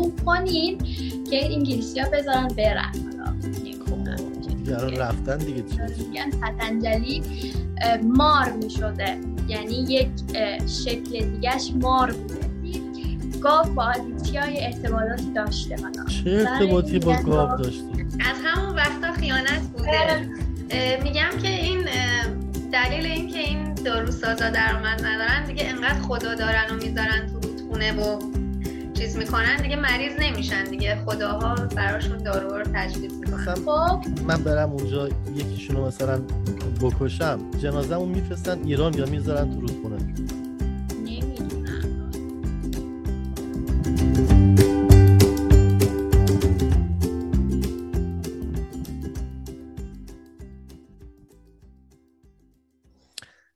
مجبور کنین که انگلیسی ها بذارن برن. دیگران رفتن دیگه میگن؟ پتنجلی مار می‌شده. یعنی یک شکل دیگهش مار بوده. گاو با آدیتی های ارتباطاتی داشته چه ارتباطی با گاو داشته؟ از همون وقتا خیانت بوده. میگم که این دلیل اینکه این داروسازا درآمد ندارن دیگه انقدر خدا دارن و می‌ذارن تو رودخونه و چیز می‌کنن دیگه مریض نمیشن دیگه. خداها براشون دارو رو تجویز می‌کنن. خب. من برم اونجا یکیشونو مثلا بکشم جنازه‌مو میفرستن ایران یا می‌ذارن تو رودخونه.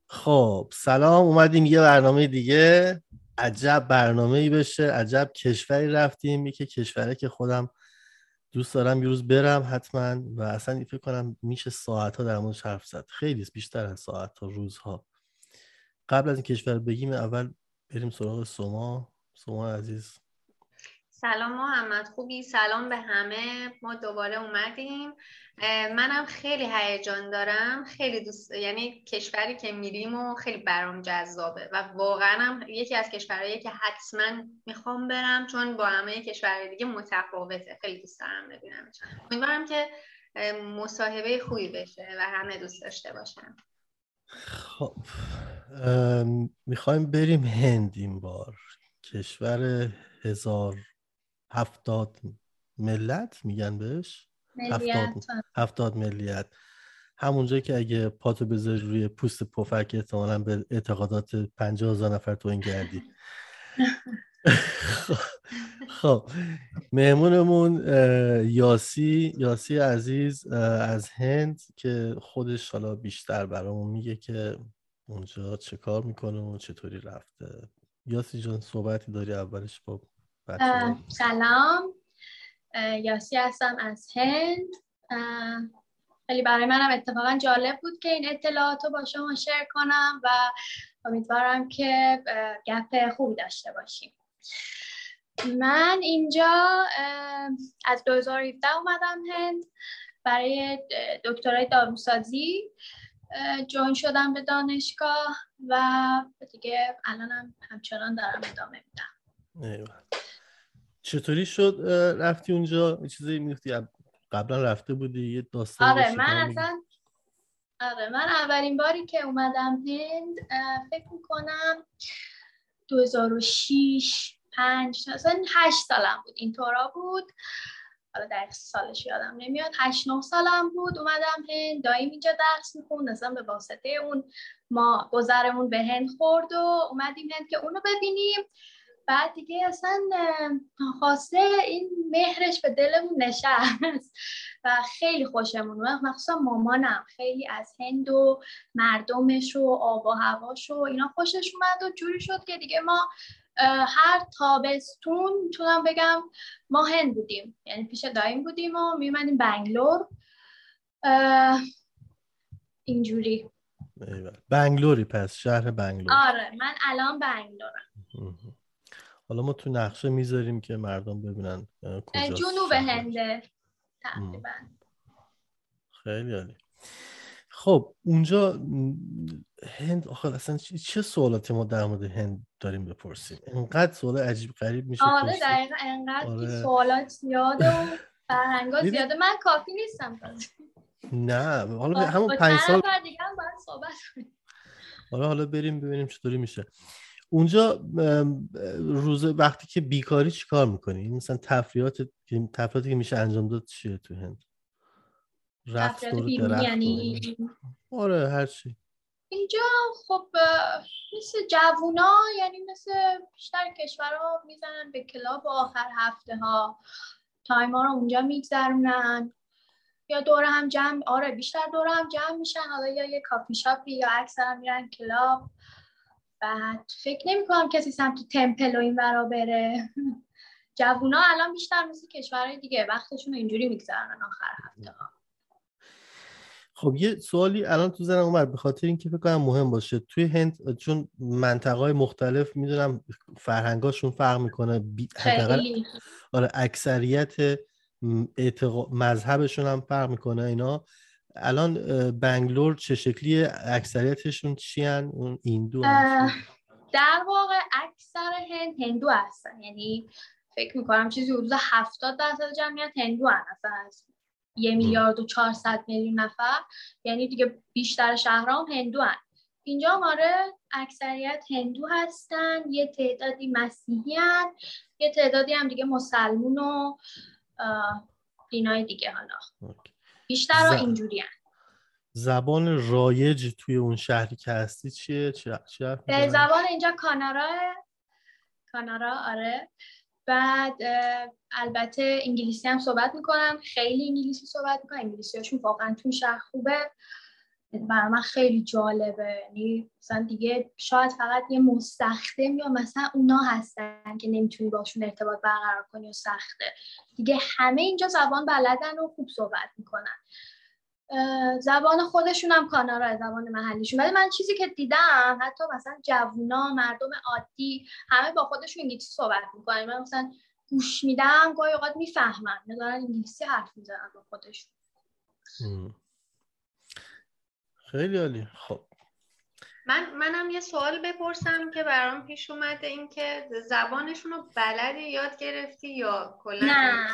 خب سلام اومدیم یه برنامه دیگه. عجب برنامه ای بشه عجب کشوری رفتیم. یکی کشوری که خودم دوست دارم یه روز برم حتما و اصلا فکر کنم میشه ساعت ها در موردش حرف زد. خیلی بیشتر از ساعت ها روزها. قبل از این کشور بگیم اول بریم سراغ سوما. سوما عزیز سلام محمد خوبی؟ سلام به همه. ما دوباره اومدیم. منم خیلی هیجان دارم. خیلی دوست یعنی کشوری که میریم و خیلی برام جذابه و واقعا هم یکی از کشورهایی که حتما می‌خوام برم چون با همه کشورهای دیگه متفاوته. خیلی دوست دارم ببینم امیدوارم که مصاحبه خوبی بشه و همه دوست داشته باشن. خب می‌خوایم بریم هند این بار. کشور هزار هفتاد ملت میگن بهش؟ هفتاد, هفتاد ملیت. همونجا که اگه پاتو بذاری روی پوست پفک احتمالا به اعتقادات پنجاه هزار نفر تو این گردی. خب مهمونمون یاسی یاسی عزیز از هند که خودش حالا بیشتر برامون میگه که اونجا چه کار می‌کنه و چطوری رفته. یاسی جان صحبتی داری اولش با سلام. یاسی هستم از هند. خیلی برای منم اتفاقا جالب بود که این اطلاعات رو با شما شیر کنم و امیدوارم که گپ خوبی داشته باشیم. من اینجا از 2017 اومدم هند. برای دکترای داروسازی جوین شدم به دانشگاه و دیگه الانم همچنان دارم ادامه میدم. چطوری شد رفتی اونجا؟ چیزی می‌گفتی قبلا رفته بودی یه داستان آره من اصلا آره من اولین باری که اومدم هند فکر می‌کنم 2006 5 اصلا 8 سالم بود. اینطورا بود. حالا دقیق سالش یادم نمیاد. 8 9 سالم بود. اومدم هند دایم اینجا درس می‌خوند. اصلا به واسطه اون ما گذرمون به هند خورد و اومدیم هند که اونو ببینیم. بعد دیگه اصلا خواسته این مهرش به دلمون نشست و خیلی خوشمون اومد. مخصوصا مامانم خیلی از هند و مردمش و آب و هواش و اینا خوشش اومد و جوری شد که دیگه ما هر تابستون می‌تونم بگم ما هند بودیم. یعنی پیش دایم بودیم و میومدیم بنگلور. اینجوری. بنگلوری پس شهر بنگلور. آره من الان بنگلورم. حالا ما تو نقشه می‌ذاریم که مردم ببینن کجا جنوب هنده. تقریبا. خیلی عالی. خب اونجا هند آخر اصلا چه سوالاتی ما در مورد هند داریم بپرسیم؟ انقدر سوال عجیب غریب میشه آره دقیقا انقدر آره. سوالات زیاده و فرهنگا زیاده. من کافی نیستم نه حالا همون پنج سال دیگه هم باید صحبت حالا حالا بریم ببینیم چطوری میشه. اونجا روز وقتی که بیکاری چیکار می‌کنی؟ مثلا تفریحات تفریحاتی که میشه انجام داد چیه تو هند؟ رفت یعنی؟ آره هر چی. اینجا خب مثل جوونا یعنی مثل بیشتر کشورها می‌زنن به club آخر هفته ها time ها رو اونجا میگذرونن. یا دور هم جمع آره بیشتر دور هم جمع میشن. حالا یا یه کافی شاپی یا اکثر میرن club. بعد فکر نمی کنم کسی سمت تمپل و این برا بره. جوونا الان بیشتر مثل کشورهای دیگه وقتشون اینجوری میگذرنن آخر هفته. ها خب یه سوالی الان تو زنم اومد به خاطر اینکه فکر کنم مهم باشه. توی هند چون منطقه های مختلف می‌دونم فرهنگاشون فرق می‌کنه حداقل آره اکثریت مذهبشون هم فرق می‌کنه اینا. الان بنگلور چه شکلی اکثریتشون چی اون ایندو در واقع اکثر هند هندو هستن. یعنی فکر می‌کنم چیزی حدود 70 درصد جمعیت هندو هستن. از یه میلیارد و 400 میلیون نفر. یعنی دیگه بیشتر شهرام هندو هن. اینجا ماره اکثریت هندو هستن. یه تعدادی مسیحی هن. یه تعدادی هم دیگه مسلمون و دینای دیگه حالا. بیشتر ز... اینجوری هن. زبان رایج توی اون شهری که هستی چیه؟ چه, زبان اینجا کانارا کانارا آره. بعد البته انگلیسی هم صحبت می‌کنم. خیلی انگلیسی صحبت می‌کنم. انگلیسی هاشون واقعا تو شهر خوبه. برای من خیلی جالبه. یعنی مثلا دیگه شاید فقط یه مستخدم یا مثلا اونا هستن که نمی‌تونی باشون ارتباط برقرار کنی و سخته. دیگه همه اینجا زبان بلدن و خوب صحبت می‌کنن. زبان خودشون هم کانارا زبان محلیشون. ولی من چیزی که دیدم حتی مثلا جوونا مردم عادی همه با خودشون انگلیسی صحبت می‌کنن. من مثلا گوش میدم گاهی اوقات می‌فهمن دارن انگلیسی حرف می‌زنن با خودشون. خیلی عالی. خب. من منم یه سوال بپرسم که برام پیش اومده این که زبانشون رو بلدی یاد گرفتی یا کلا نه.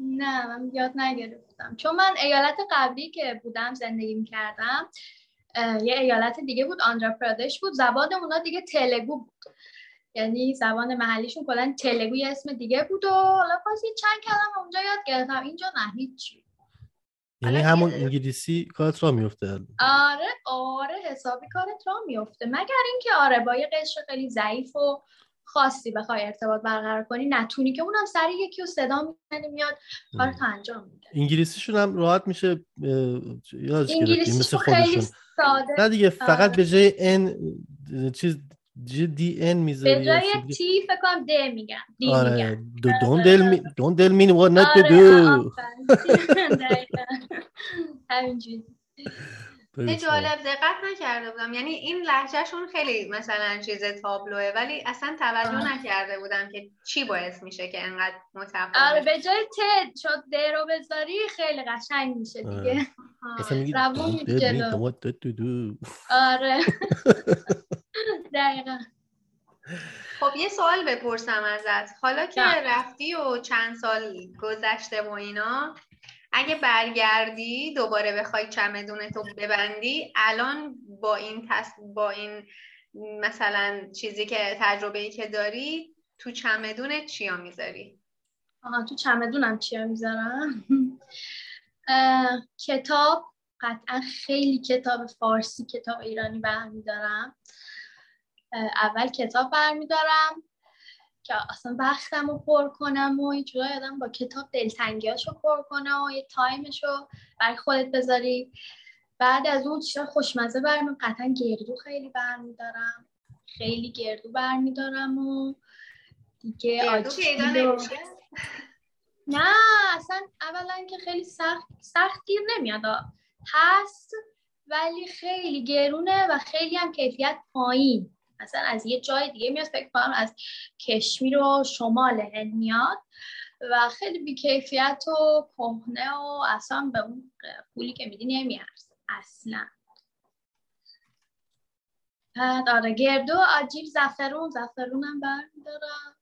نه من یاد نگرفتم. چون من ایالت قبلی که بودم زندگی می‌کردم یه ایالت دیگه بود آندرا پرادش بود. زبان اونا دیگه تلگو بود. یعنی زبان محلیشون کلا تلگو یه اسم دیگه بود و حالا پاس چند کلم اونجا یاد گرفتم. اینجا نه هیچی. یعنی همون انگلیسی کارت را میفته آره آره حسابی کارت را میفته مگر اینکه آره با یه قشر خیلی ضعیف و خاصی بخوای ارتباط برقرار کنی نتونی که اونم سری یکی رو صدا میاد کارت انجام میده. انگلیسیشون هم راحت میشه یادش گرفتی مثل خیلی ساده. نه دیگه فقط آره. به جای ان چیز دی ان می‌ذاری به جای تی فکر کنم د میگم. دی آره میگم. don't tell me don't tell me what not to do همینجوری. جالب دقت نکرده بودم. یعنی این لحجهشون خیلی مثلا چیز تابلوه ولی اصلا توجه نکرده بودم که چی باعث میشه که انقدر متفاوت آره به جای ت شد د رو بذاری خیلی قشنگ میشه دیگه. مثلا میگی آره. دقیقا. خب یه سوال بپرسم ازت. حالا که رفتی و چند سال گذشته و اینا اگه برگردی دوباره بخوای چمدونتو ببندی الان با این تس... با این مثلا چیزی که تجربه ای که داری تو چمدونت چیا می‌ذاری؟ آها تو چمدونم چیا می‌ذارم؟ کتاب قطعا خیلی کتاب فارسی کتاب ایرانی برمیدارم. اول کتاب برمیدارم که اصلا وقتم رو پر کنم و یه آدم با کتاب دلتنگیاشو پر کنم و یه تایمشو برای خودت بذاری. بعد از اون چیزا خوشمزه برمی قطعا گردو خیلی برمیدارم. خیلی گردو برمیدارم و دیگه آجیل نه اصلا اولا که خیلی سخت سخت گیر نمیاد. هست ولی خیلی گرونه و خیلی هم کیفیت پایین. مثلا از یه جای دیگه میاد فکر کنم از کشمیر و شمال هند میاد و خیلی بیکیفیت و کهنه و اصلا به اون پولی که میدی نمیارزه اصلا. داره گردو آجیل زفرون زفرون هم برمیدارم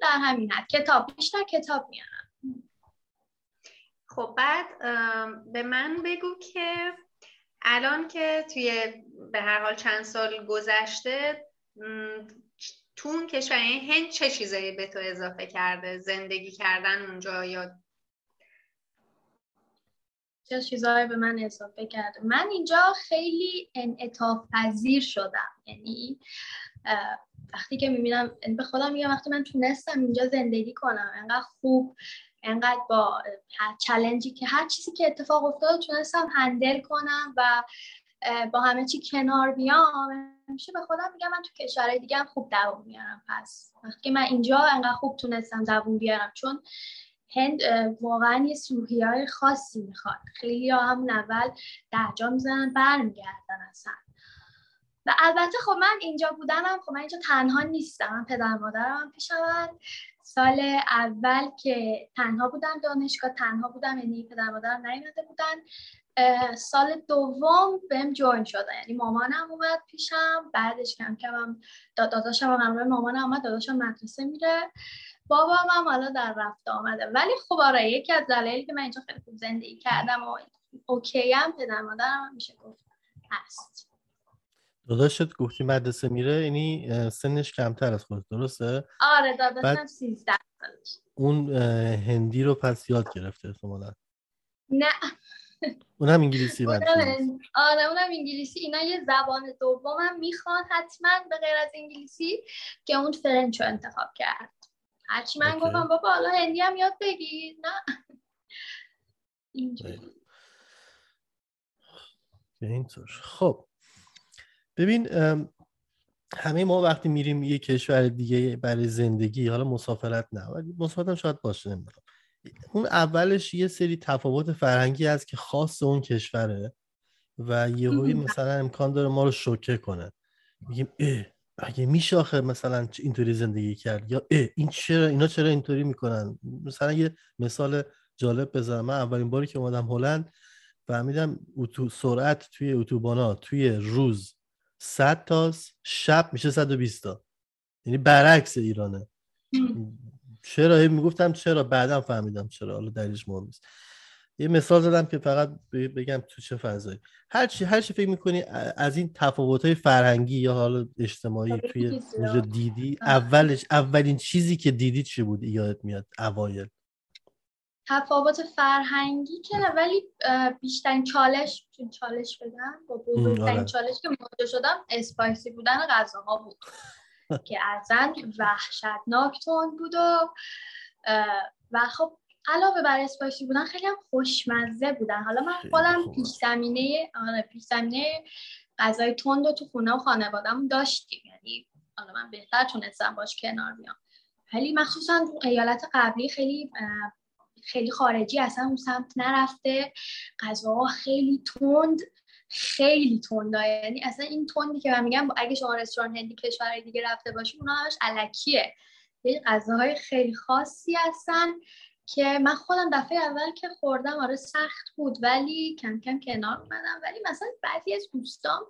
در همین حد کتاب بیشتر کتاب میارم. خب بعد به من بگو که الان که توی به هر حال چند سال گذشته تو اون کشور یعنی هند چه چیزایی به تو اضافه کرده؟ زندگی کردن اونجا یا چه چیزایی به من اضافه کرده؟ من اینجا خیلی انعطاف پذیر شدم. یعنی وقتی که می‌بینم یعنی به خودم میگم وقتی من تونستم اینجا زندگی کنم انقدر خوب انقدر با چلنجی که هر چیزی که اتفاق افتاد تونستم هندل کنم و با همه چی کنار بیام. همیشه به خودم میگم من تو کشورهای دیگه هم خوب دوام میارم. پس وقتی من اینجا انقدر خوب تونستم دوام بیارم چون هند واقعا یه های خاصی می‌خواد. خیلی همون اول درجا می‌زنن برمیگردن اصلا. و البته خب من اینجا بودنم خب من اینجا تنها نیستم. من پدر مادرم پیشم سال اول که تنها بودم دانشگاه تنها بودم یعنی پدر مادرم نیومده بودن. سال دوم بهم جوین شدن. یعنی مامانم اومد پیشم بعدش کم کمم داداشم همراه مامانم اومد داداشم مدرسه میره. بابام هم حالا در رفته آمده. ولی خب آره یکی از دلایلی که من اینجا خیلی خوب زندگی کردم و اوکی هم پدر مادرم میشه گفت هست. داداشت گفتی مدرسه میره یعنی سنش کمتر از خود درسته؟ آره داداشم 13 سالش اون هندی رو پس یاد گرفته احتمالا. نه. اونم انگلیسی آره اونم انگلیسی. اینا یه زبان دومم می‌خوان حتما به غیر از انگلیسی که اون فرنچ رو انتخاب کرد. هرچی من گفتم بابا حالا هندی هم یاد بگیر. نه. اینطور. خب. ببین همه ما وقتی میریم یه کشور دیگه برای زندگی حالا مسافرت نه ولی مسافرت شاید باشه نمی‌دونم. اون اولش یه سری تفاوت فرهنگی هست که خاص اون کشوره و یهویی مثلا امکان داره ما رو شوکه کنه. میگیم اه اگه میشه آخه مثلا اینطوری زندگی کرد؟ یا اه این چرا اینا چرا اینطوری می‌کنن؟ مثلا یه مثال جالب بزنم. من اولین باری که اومدم هلند فهمیدم اتو سرعت توی اتوبانا توی روز 100 تاست شب میشه 120 تا. یعنی برعکس ایرانه. چرا؟ می‌گفتم چرا؟ بعدم فهمیدم چرا. حالا دلیلش مهم نیست. یه مثال زدم که فقط بگم تو چه فضایی. هر چی هر چی فکر می‌کنی از این تفاوت فرهنگی یا حالا اجتماعی توی اونجا دیدی اولش اولین چیزی که دیدی چی بود؟ یادت میاد؟ اوایل. تفاوت فرهنگی که ولی بیشترین چالش چالش بدم با بزرگترین آره. چالش که مواجه شدم اسپایسی بودن غذاها بود. که ازن وحشتناک تون بود و و خب علاوه بر اسپایسی بودن خیلی هم خوشمزه بودن. حالا من خودم پیش زمینه آره پیش زمینه غذای تند رو تو خونه و خانوادم داشتیم. یعنی حالا من بهتر تونستم باش کنار بیام. ولی مخصوصا ایالت قبلی خیلی خیلی خارجی اصلا اون سمت نرفته. غذاها خیلی تند خیلی تنده یعنی اصلا این تندی که من میگم اگه شما رستوران هندی کشور دیگه رفته باشی اونها همش علکیه. یه غذاهای خیلی خاصی هستن. که من خودم دفعه اول که خوردم آره سخت بود ولی کم کم کنار اومدم. ولی مثلا بعضی از دوستام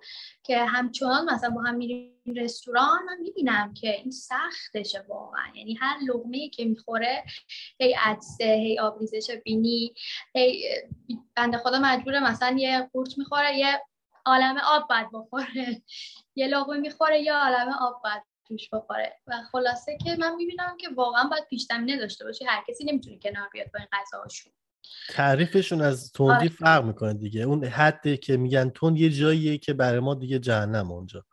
که همچنان مثلا با هم میریم رستوران من می‌بینم که این سختشه واقعا. یعنی هر لغمه که می‌خوره هی عدسه هی آبریزش بینی هی بنده خدا مجبوره مثلا یه قورت می‌خوره یه عالم آب باید بخوره. یه لغمه می‌خوره یه عالم آب باید توش بخوره. و خلاصه که من می‌بینم که واقعا باید پیش داشته باشه هر کسی نمی‌تونه کنار بیاد با این غذاهاشون. تعریفشون از تندی آره. فرق می‌کنه دیگه. اون حدی که میگن تند یه جاییه که برای ما دیگه جهنم اونجا.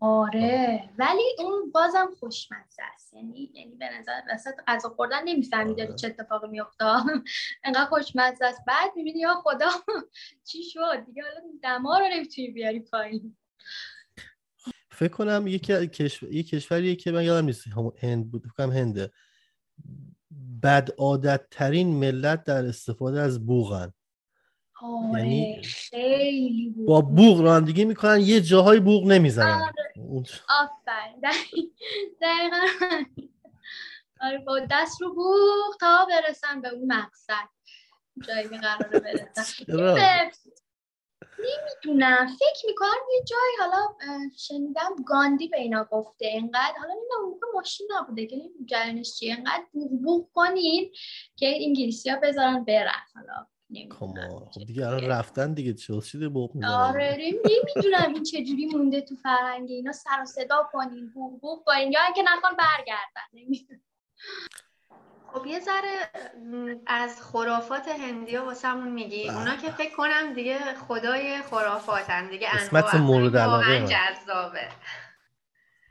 آره. ولی اون بازم خوشمزه است. یعنی یعنی به نظر وسط غذا خوردن نمی‌فهمی داری. چه اتفاقی میفته انقدر خوشمزه است. بعد می‌بینی یا خدا چی شد؟ دیگه حالا دما رو نمی‌تونی بیاری پایین. فکر کنم یکی کشور یک کشوریه که من یادم نیست هند بود فکر هنده. بد عادت ترین ملت در استفاده از بوغن. آره یعنی خیلی با بوغ رانندگی می‌کنن یه جاهای بوغ نمی‌زنن. آره. آفرین. دقیقا. آره با دست رو بوغ تا برسن به اون مقصد. جایی که قراره برسن نمی‌دونم. فکر می‌کنم یه جایی حالا شنیدم گاندی به اینا گفته. اینقدر حالا این موقع ماشین نبوده که جرنش چیه. اینقدر بوغ کنین که انگلیسی ها بذارن برن. حالا خب دیگه الان رفتن دیگه. چلسیده بوغ می‌زنن؟ آره نمی‌دونم این چجوری مونده تو فرهنگ. اینا سر و صدا کنین. بوغ بوغ کنین یا اینکه نخوان برگردن. نمی‌دونم. خب یه ذره از خرافات هندی ها واسمون میگی. بله. اونا که فکر کنم دیگه خدای خرافاتن دیگه قسمت مورد علاقه جذابه.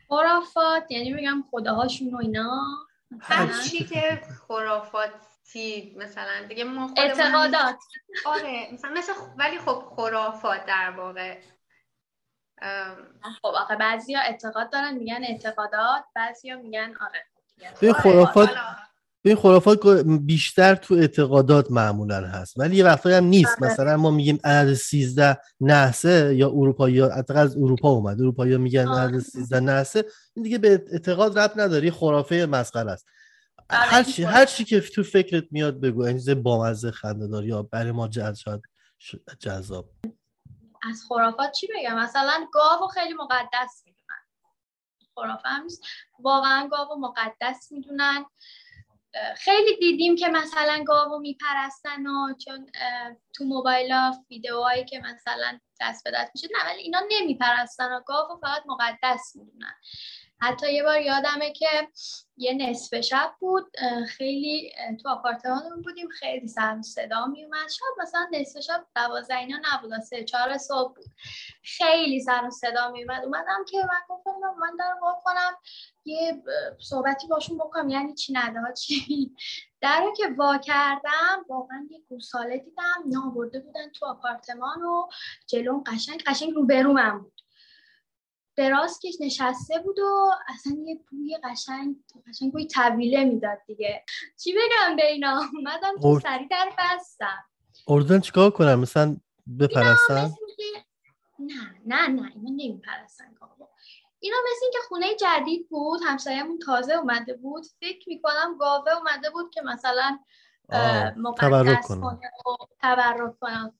خرافات یعنی میگم خداهاشون و اینا. هر چی. که خرافاتی مثلا دیگه ما اعتقادات. آره مثلا مثل ولی خب خرافات در واقع. خب آخه بعضی ها اعتقاد دارن میگن اعتقادات بعضی ها میگن آره. به خرافات این خرافات بیشتر تو اعتقادات معمولا هست ولی یه وقتایی هم نیست. بله. مثلا ما میگیم عدد 13 نحسه یا اروپا یا از اروپا اومد. اروپا میگن عدد 13 نحسه. این دیگه به اعتقاد رب نداری خرافه مسخره است. بله، هر چی هر چی که تو فکرت میاد بگو این بامزه خنده یا برای ما جذاب جذاب. از خرافات چی بگم؟ مثلا گاو خیلی مقدس می‌دونن. خرافه هم نیست. واقعا گاو مقدس می‌دونن. خیلی دیدیم که مثلا گاو میپرستن و چون تو موبایل ها ویدیوهایی که مثلا دست به دست میشه نه ولی اینا نمیپرستن و گاو فقط مقدس می‌دونن. حتی یه بار یادمه که یه نصف شب بود خیلی تو آپارتمانمون بودیم خیلی سر صدا میومد شب مثلا نصف شب دوازده اینا نبود سه چهار صبح بود. خیلی سر صدا میومد اومدم که من گفتم من در کنم یه صحبتی باشون بکنم. یعنی چی نده چی؟ در که وا کردم واقعا یه گوساله دیدم. نابرده بودن تو آپارتمان و جلون قشنگ قشنگ رو من بود. دراز کش نشسته بود و اصلا یه بوی قشنگ قشنگ بوی طویله می‌داد دیگه. چی بگم به اینا؟ اومدم تو سری در بستم. اردن چیکار کنم؟ مثلا بپرستن؟ نه نه نه اینا نمیپرستن اینا مثل اینکه خونه جدید بود همسایه‌مون تازه اومده بود. فکر می‌کنم گاوه اومده بود که مثلا تبرک کنم. تبرک کنم.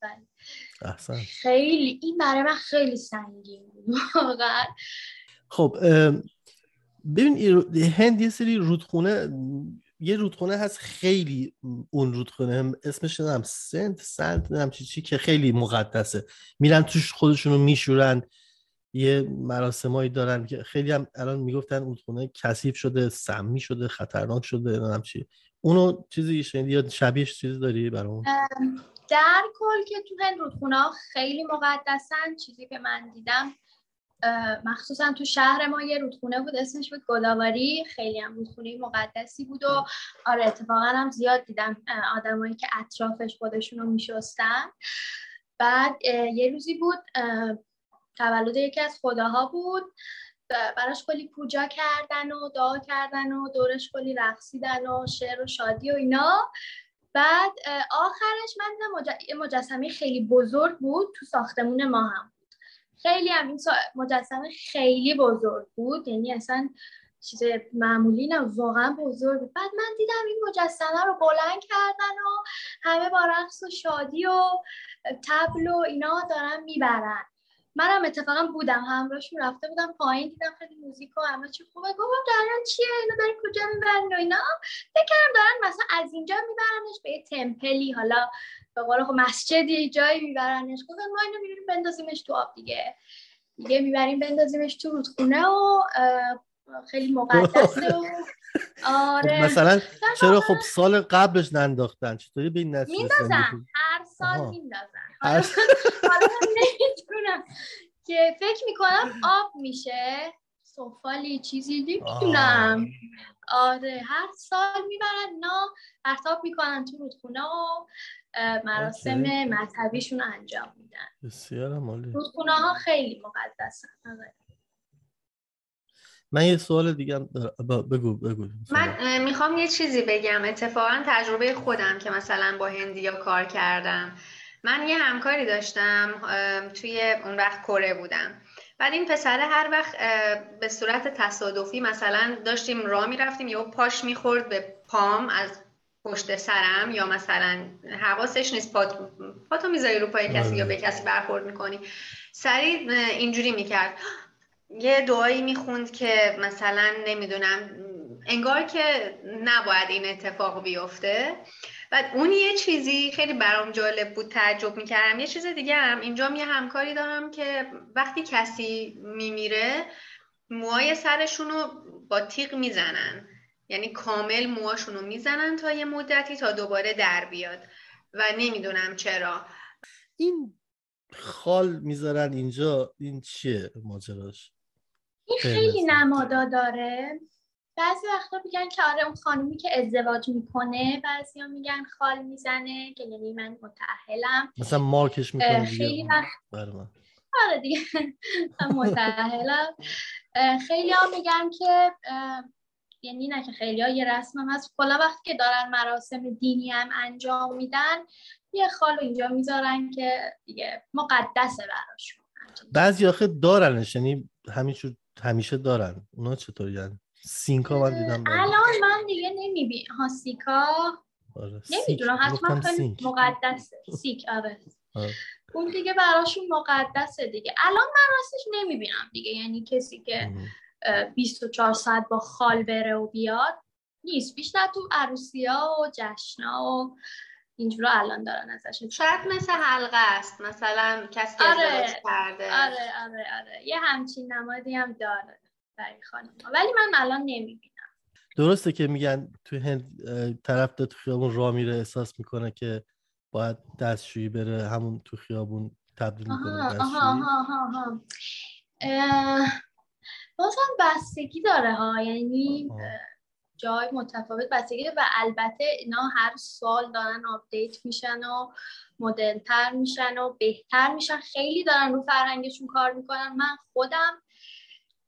خیلی این برای من خیلی سنگین بود واقعا. خب ببین هند یه سری رودخونه یه رودخونه هست خیلی اون رودخونه. اسمش نمی‌دونم سنت سنت نمی‌دونم چی چی که خیلی مقدسه. میرن توش خودشونو میشورن. یه مراسمایی دارن که خیلی هم الان می‌گفتن رودخونه کثیف شده سمی شده خطرناک شده نمی‌دونم چی. اونو چیزی شنیدی یا شبیهش چیزی داری برام در کل که تو هند رودخونه خیلی مقدسن چیزی که من دیدم مخصوصا تو شهر ما یه رودخونه بود اسمش بود گداواری خیلی هم رودخونه مقدسی بود و آره اتفاقا هم زیاد دیدم آدمایی که اطرافش خودشون رو میشستن. بعد یه روزی بود تولد یکی از خداها بود. براش کلی پوجا کردن و دعا کردن و دورش کلی رقصیدن و شعر و شادی و اینا. بعد آخرش من دیدم مجسمه خیلی بزرگ بود تو ساختمون ما هم. بود خیلی هم این مجسمه خیلی بزرگ بود. یعنی اصلا چیز معمولی نه واقعا بزرگ بود. بعد من دیدم این مجسمه رو بلند کردن و همه با رقص و شادی و تبل و اینا دارن می‌برن. منم اتفاقا بودم همراهشون رفته بودم پایین دیدم خیلی موزیک و همه چی خوبه. گفتم دارن چیه؟ اینا دارن کجا می‌برن و اینا؟ فکرم دارن مثلا از اینجا میبرنش به یه تمپلی حالا به قول خب مسجدی جایی میبرنش. گفتم ما اینو می‌بریم بندازیمش تو آب دیگه. دیگه می‌بریم بندازیمش تو رودخونه و خیلی مقدسه و آره. مثلا چرا خب سال قبلش ننداختن؟ چطوری به این میندازن. هر سال میندازن حالا نمی‌دونم که فکر می‌کنم آب میشه. سفالی چیزی نمی‌دونم آره هر سال می‌برن نا پرتاب می‌کنن تو رودخونه و مراسم مذهبیشون انجام میدن. بسیار مالی رودخونه ها خیلی مقدسن. آره. من یه سوال دیگه بگو بگو من می‌خوام یه چیزی بگم. اتفاقا تجربه خودم که مثلا با هندیا کار کردم. من یه همکاری داشتم توی اون وقت کره بودم. بعد این پسره هر وقت به صورت تصادفی مثلا داشتیم راه می‌رفتیم یا پاش می‌خورد به پام از پشت سرم یا مثلا حواسش نیست پات پاتو می‌ذاری رو پای کسی یا به آره. کسی برخورد می‌کنی. سریع اینجوری می‌کرد. یه دعایی می‌خوند که مثلا نمی‌دونم انگار که نباید این اتفاق بیفته. بعد اون یه چیزی خیلی برام جالب بود تعجب می‌کردم. یه چیز دیگه هم اینجا یه همکاری دارم که وقتی کسی میمیره موهای سرشون رو با تیغ می‌زنن. یعنی کامل موهاشون رو می‌زنن تا یه مدتی تا دوباره در بیاد. و نمی‌دونم چرا. این خال می‌ذارن اینجا این چیه ماجراش؟ این خیلی نمادا داره. بعضی وقتا میگن که آره اون خانومی که ازدواج می‌کنه بعضی ها میگن خال می‌زنه که یعنی من متعهلم مثلا مارکش می‌کنه خیلی وقت آره دیگه. من متعهلم خیلی ها میگن که یعنی نه که خیلی ها یه رسم هم هست. کلا وقتی که دارن مراسم دینی هم انجام میدن یه خال اینجا می‌ذارن که دیگه مقدسه براشون بعضی آخه دارنش یعنی همینجور همیشه دارن. اونا چطوری یعنی سینکا من دیدم الان من دیگه نمی‌بینم ها سیکا آره. نمی‌دونم حتما خیلی مقدسه. سیک آره. آره. اون دیگه براشون مقدسه دیگه. الان من راستش نمی‌بینم دیگه. یعنی کسی که 24 ساعت با خال بره و بیاد نیست. بیشتر تو عروسی ها و جشنا و اینجور الان دارن ازش شاید مثل حلقه است. مثلا کسی آره. کرده. آره آره آره. یه همچین نمادی هم داره برای خانم ولی من الان نمی‌بینم. درسته که میگن تو هند طرف تو خیابون را میره احساس می‌کنه که باید دستشویی بره همون تو خیابون تبدیل می‌کنه آها آها آها بازم بستگی داره ها. یعنی جای متفاوت. بستگی و البته اینا هر سال دارن آپدیت میشن و مدلتر میشن و بهتر میشن. خیلی دارن رو فرهنگشون کار می‌کنن. من خودم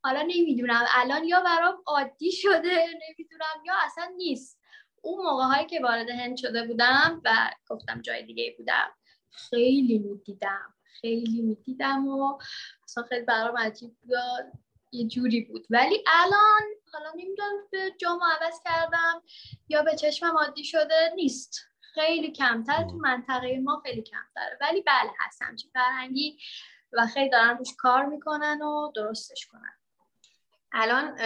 حالا نمی‌دونم. الان یا برام عادی شده نمی‌دونم یا اصلا نیست. اون موقع هایی که وارد هند شده بودم و گفتم جای دیگه بودم خیلی می‌دیدم. خیلی می‌دیدم و اصلا خیلی برام عجیب بود. یه جوری بود. ولی الان حالا نمی‌دونم به جامو عوض کردم یا به چشمم عادی شده نیست. خیلی کمتر تو منطقه ما خیلی کمتره. ولی بله هست همچین فرهنگی و خیلی دارن روش کار می‌کنن و درستش کنن. الان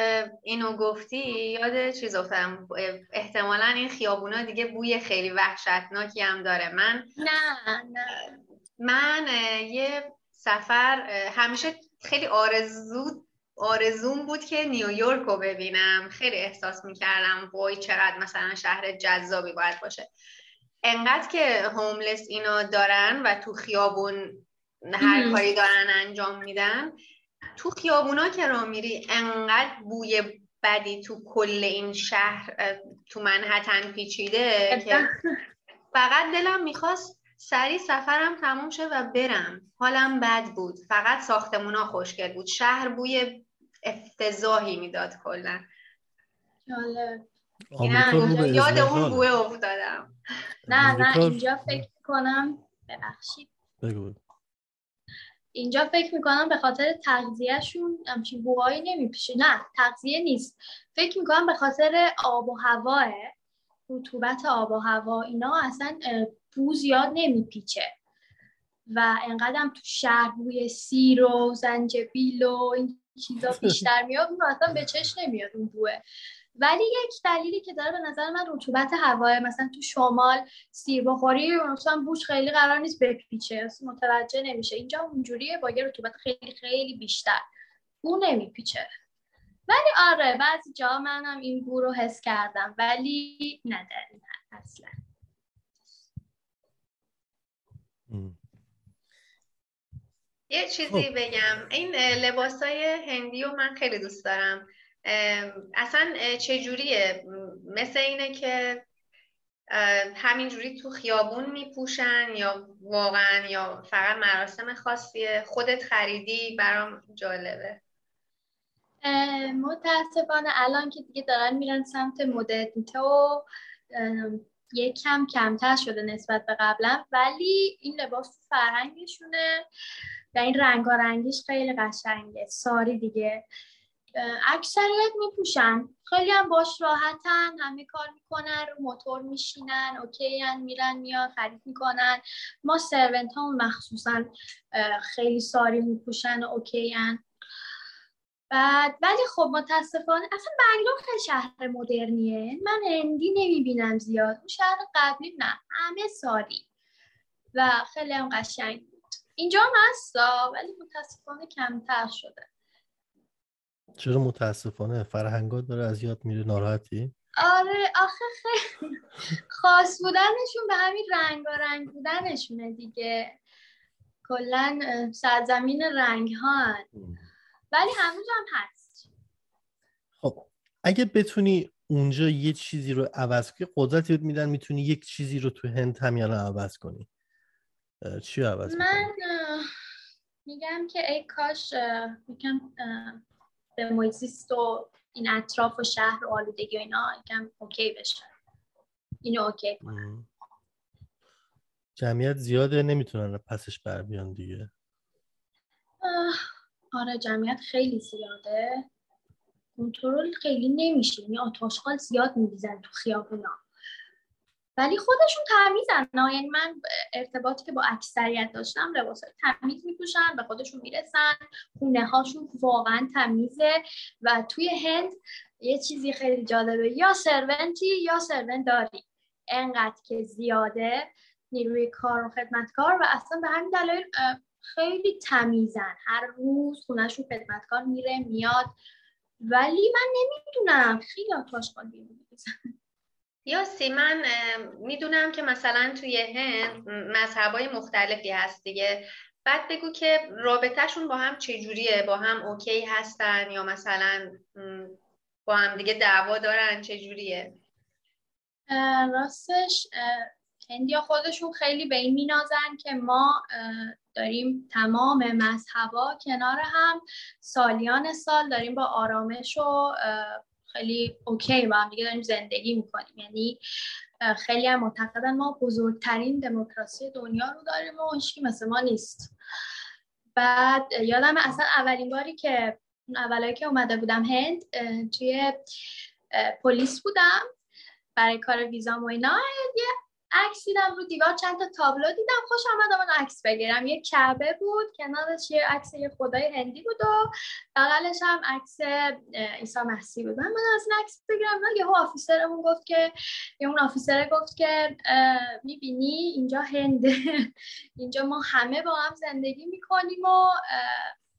اینو گفتی یاد چیز افتادم احتمالا این خیابونا دیگه بوی خیلی وحشتناکی هم داره. من نه نه. من یه سفر همیشه خیلی آرزو آرزوم بود که نیویورک رو ببینم. خیلی احساس می‌کردم وای چقدر مثلا شهر جذابی باید باشه. انقدر که هوملس اینا دارن و تو خیابون هر کاری دارن انجام میدن تو خیابونا که را میری انقدر بوی بدی تو کل این شهر تو منحتن پیچیده که فقط دلم می‌خواست سری سفرم تموم شه و برم. حالم بد بود. فقط ساختمونا خوشگل بود. شهر بوی افتضاحی می‌داد کلا. یاد اون بوه افتادم. نه نه اینجا فکر کنم ببخشید. بگو اینجا فکر می‌کنم به خاطر تغذیهشون همچین بوهایی نمیپیشه. نه تغذیه نیست. فکر می‌کنم به خاطر آب و هواه رطوبت آب و هوا اینا اصلا بو زیاد نمیپیچه. و انقدرم تو شهر بوی سیر و زنجبیل و این چیزا بیشتر میاد اون اصلا به چش نمیاد اون بوه. ولی یک دلیلی که داره به نظر من رطوبت هواه مثلا تو شمال سیر بخوری مثلا بوش خیلی قرار نیست بپیچه متوجه نمیشه. اینجا اونجوریه با یه رطوبت خیلی خیلی بیشتر. بو نمیپیچه. ولی آره بعضی جا منم این بو رو حس کردم ولی نه اصلا. یه چیزی خب. بگم. این لباس های هندی رو من خیلی دوست دارم. اصلا چجوریه؟ مثل اینه که همینجوری تو خیابون میپوشن یا واقعا یا فقط مراسم خاصیه؟ خودت خریدی؟ برام جالبه. متاسفانه الان که دیگه دارن میرن سمت مدرنیته و کم کمتر شده نسبت به قبلا ولی این لباس فرهنگشونه و این رنگارنگیش خیلی قشنگه. ساری دیگه. اکثریت میپوشن. خیلی هم باش راحتن همه کار می‌کنن رو موتور میشینن OK هن میرن میان خرید می‌کنن. maid servant ها مخصوصا خیلی ساری میپوشن و OK هن. بعد ولی خب متاسفانه اصلا بنگلور خیلی شهر مدرنیه. من هندی نمی‌بینم زیاد. اون شهر قبلی نه. همه ساری. و خیلی هم قشنگ اینجا هم هستا ولی متاسفانه کمتر شده. چرا متاسفانه؟ فرهنگات داره از یاد میره. ناراحتی؟ آره آخه خیلی خاص بودنشون به همین رنگ و رنگ بودنشونه دیگه. کلا سرزمین رنگ ها ولی هنوز هم هست. خب اگه بتونی اونجا یه چیزی رو عوض کنی قدرتی میدن می‌تونی یک چیزی رو تو هند هم عوض کنی. چی عوض من میگم که ای کاش میگم به محیط و این اطراف و شهر و آلودگی و اینا یکم OK بشه. اینو اوکی کنم. جمعیت زیاده نمی‌تونن پسش بر بیان دیگه. آره جمعیت خیلی زیاده. کنترل خیلی نمیشه. یعنی آشغال زیاد میریزن تو خیابونا. ولی خودشون تمیزن نه یعنی من ارتباطی که با اکثریت داشتم لباس تمیز میپوشن به خودشون می‌رسن. خونه هاشون واقعا تمیزه. و توی هند یه چیزی خیلی جالبه. یا سرونتی یا سرونت داری انقدر که زیاده. نیروی کار و خدمتکار و اصلا به همین دلایل خیلی تمیزن. هر روز خونهشون خدمتکار میره میاد. ولی من نمی‌دونم. خیلی آتاشخال بیرون یاسی من می‌دونم که مثلا توی هند مذهبای مختلفی هست دیگه. بعد بگو که رابطهشون با هم چجوریه؟ با هم اوکی هستن یا مثلا با هم دیگه دعوا دارن؟ چجوریه؟ راستش هندیا خودشون خیلی به این مینازن که ما داریم تمام مذهبا کنار هم. سالیان سال داریم با آرامش و خیلی اوکی با هم دیگه داریم زندگی می‌کنیم. یعنی خیلی هم معتقدن ما بزرگترین دموکراسی دنیا رو داریم و هیچکی مثل ما نیست. بعد یادم اصلا اولین باری که اولایی که اومده بودم هند توی پلیس بودم. برای کار ویزا و اینا. یه عکس دیدم رو دیوار چند تا تابلو دیدم. خوش آمد من عکس بگیرم. یه کعبه بود کنارش یه عکس یه خدای هندی بود و بغلش هم عکس عیسی مسیح بود. من من از این عکس بگیرم. نه یهو officer مون گفت که یه اون officer گفت که می‌بینی اینجا هنده اینجا ما همه با هم زندگی می‌کنیم و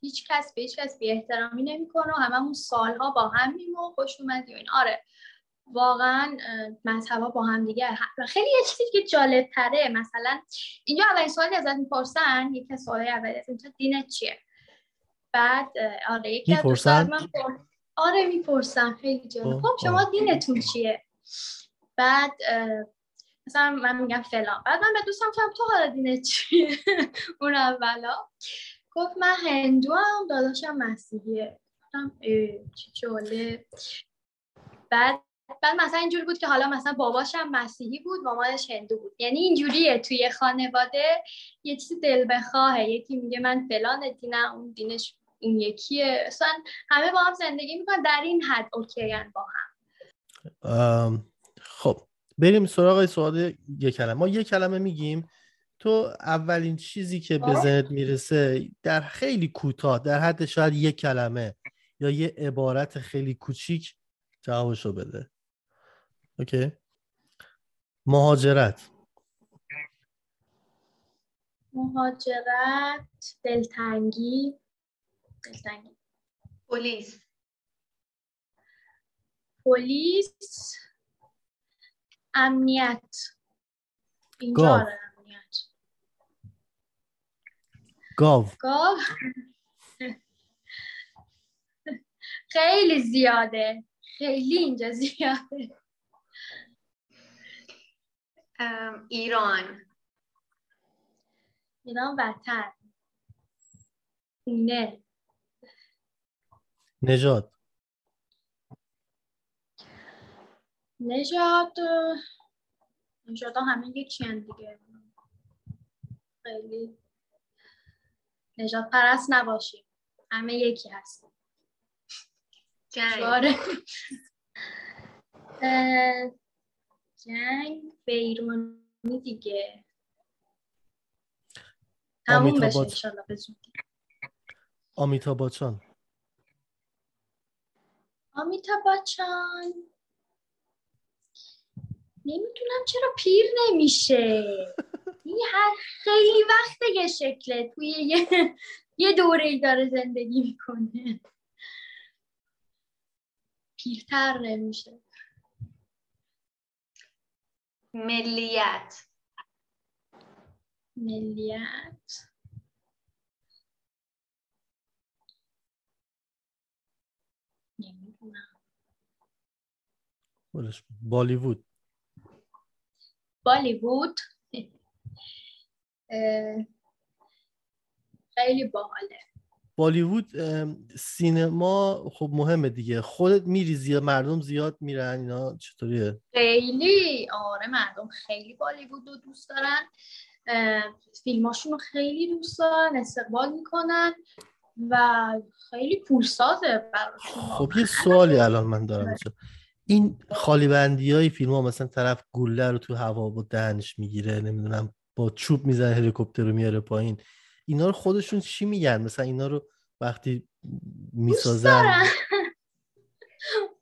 هیچ کس به هیچ کس بی احترامی نمی‌کنه و هممون سالها با همیم و خوش اومدی و این. آره. واقعا مذهبا با هم دیگه خیلی یه چیزی که جالب تره مثلا اینجا اولین سوالی ازت می‌پرسن یکی از سوالای اولی از اینجا دینت چیه؟ بعد آره یکی از من آره می‌پرسن خیلی جالب. خب شما دینتون چیه؟ بعد مثلا من میگم فلان. بعد من به دوستم کم تو حالا دینت چیه؟ اون اولا. گفت من هندو هم داداشم مسیحیه. گفتم چی جالب. بعد بعد مثلا اینجوری بود که حالا مثلا باباش هم مسیحی بود مامانش هندو بود. یعنی اینجوریه توی خانواده. یه چیزی دل بخواهه. یکی میگه من فلان دینم اون دینش اون یکیه. اصلا همه با هم زندگی می‌کنن. در این حد اوکی با هم. خب بریم سراغ سوال یک کلمه. ما یک کلمه میگیم. تو اولین چیزی که به ذهنت می‌رسه در خیلی کوتاه در حد شاید یک کلمه یا یه عبارت خیلی کوچیک جوابشو بده. اوکی. مهاجرت. مهاجرت دلتنگی. دلتنگی. پلیس. پلیس. امنیت. اینجا آره، امنیت. گاو. گاو؟ خیلی زیاده. خیلی اینجا زیاده. ایران. ایران وطن خونه نجات نجات نجات همه یکی دیگه. خیلی. نجات پرست نباشیم. همه یکی هست. جنگ. جنگ بیرونی دیگه. تموم بشه انشالله به آمیتا باچان آمیتا باچان نمی‌دونم چرا پیر نمیشه. این هر خیلی وقت یه شکله توی یه, یه دوره داره زندگی می‌کنه. پیرتر نمیشه. ملیت. ملیت. بالیوود. بالیوود. خیلی باحاله. بالیوود سینما خب مهمه دیگه. خودت میری زیاد مردم زیاد میرن اینا چطوریه؟ خیلی. آره مردم خیلی بالیوود رو دوست دارن. فیلماشون رو خیلی دوست دارن استقبال می‌کنن و خیلی پولسازه براشون. خب یه سوالی الان من دارم اینجا این خالی بندی های فیلم ها مثلا طرف گله رو تو هوا با دهنش می‌گیره نمی‌دونم با چوب می‌زنه هلیکوپتر رو میاره پایین. اینا رو خودشون چی میگن؟ مثلا اینا رو وقتی می‌سازن؟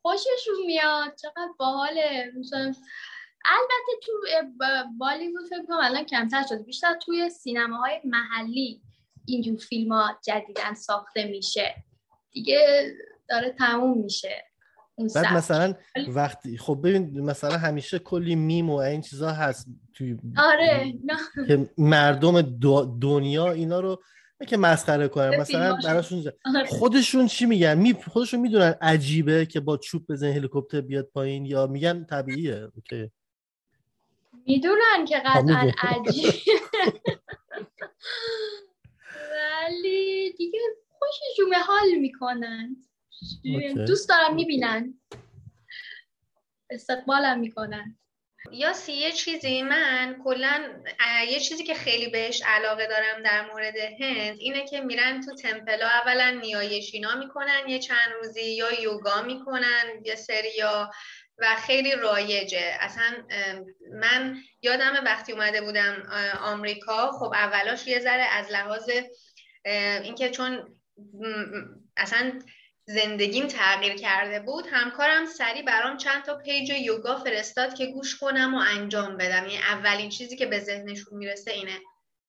خوششون میاد. چقدر باحاله. مثلا البته تو بالیوود فکر کنم الان کمتر شده. بیشتر توی سینماهای محلی اینجور فیلم ها جدیدن ساخته میشه. دیگه داره تموم میشه. بعد مثلا وقتی خب ببین مثلا همیشه کلی میم و این چیزا هست. توی آره که مردم دنیا اینا رو که مسخره کنن مثلا براشون آره. خودشون چی میگن؟ می خودشون می‌دونن عجیبه که با چوب بزن هلیکوپتر بیاد پایین یا میگن طبیعیه. اوکی. می‌دونن که قطعا عجیبه. ولی دیگه خوششون حال می‌کنن. دوست دارم می‌بینن. استقبالم می‌کنن. یا سی یه چیزی؟ من کلا یه چیزی که خیلی بهش علاقه دارم در مورد هند اینه که میرن تو تمپلا اولا نیایشینا می‌کنن یه چند روزی یا یوگا می‌کنن یه سریا و خیلی رایجه. اصلا من یادم وقتی اومده بودم آمریکا خب اولاش یه ذره از لحاظ اینکه چون اصلا زندگیم تغییر کرده بود همکارم سریع برام چند تا پیج یوگا فرستاد که گوش کنم و انجام بدم. یعنی اولین چیزی که به ذهنشون می‌رسه اینه.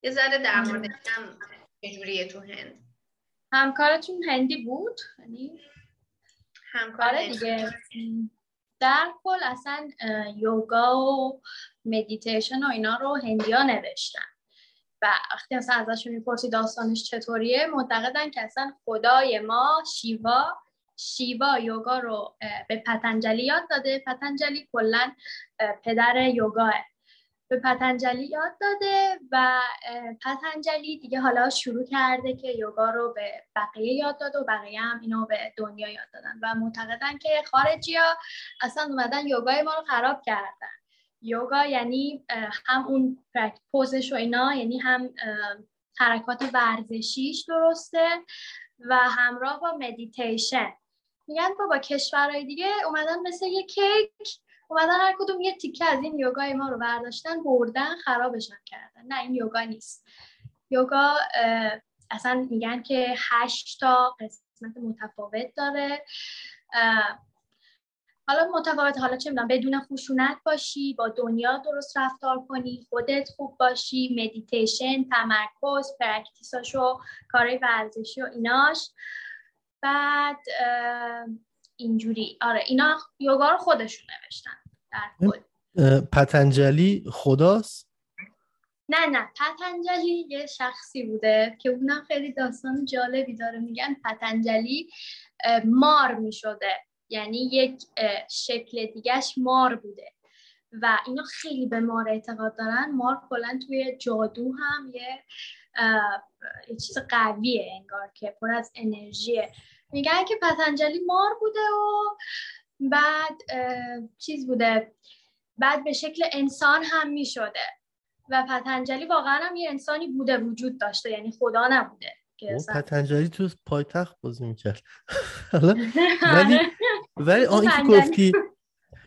یه ذره در مورد هم چجوریه تو هند. همکارتون هندی بود؟ یعنی؟ همکار آره دیگه. در کل اصلا یوگا و مدیتیشن و اینا رو هندیا نوشتن. و وقتی اصلا ازشون می‌پرسی داستانش چطوریه معتقدن که اصلا خدای ما شیوا شیوا یوگا رو به پتنجلی یاد داده. پتنجلی کلا پدر یوگاه. به پتنجلی یاد داده و پتنجلی دیگه حالا شروع کرده که یوگا رو به بقیه یاد داده و بقیه هم اینو به دنیا یاد دادن. و معتقدن که خارجی ها اصلا اومدن یوگای ما رو خراب کردن. یوگا یعنی هم اون پوزش و اینا یعنی هم حرکات ورزشیش درسته و همراه با مدیتیشن میگن با کشورهای دیگه اومدن مثل یه کیک اومدن هر کدوم یه تیکه از این یوگای ما رو برداشتن بردن خرابشن کردن. نه این یوگا نیست. یوگا اصلا میگن که هشت تا قسمت متفاوت داره. حالا متفاوت حالا چه می‌دونم بدون خشونت باشی با دنیا درست رفتار کنی خودت خوب باشی مدیتیشن تمرکز practice اشو کارهای ورزشی و ایناش. بعد اینجوری. آره اینا یوگا رو خودشون نوشتن در خود. پتنجلی خداست؟ نه نه پتنجلی یه شخصی بوده که اونم خیلی داستان جالبی داره. میگن پتنجلی مار می‌شده. یعنی یک شکل دیگهش مار بوده. و اینا خیلی به مار اعتقاد دارن. مار کلا توی جادو هم یه یه چیز قویه انگار که پر از انرژیه. میگن که پتنجلی مار بوده و بعد چیز بوده. بعد به شکل انسان هم می‌شده. و پتنجلی واقعا هم یه انسانی بوده وجود داشته. یعنی خدا نبوده. پتنجلی تو پایتخت بازی می‌کرد. ولی ولی آن که گفتی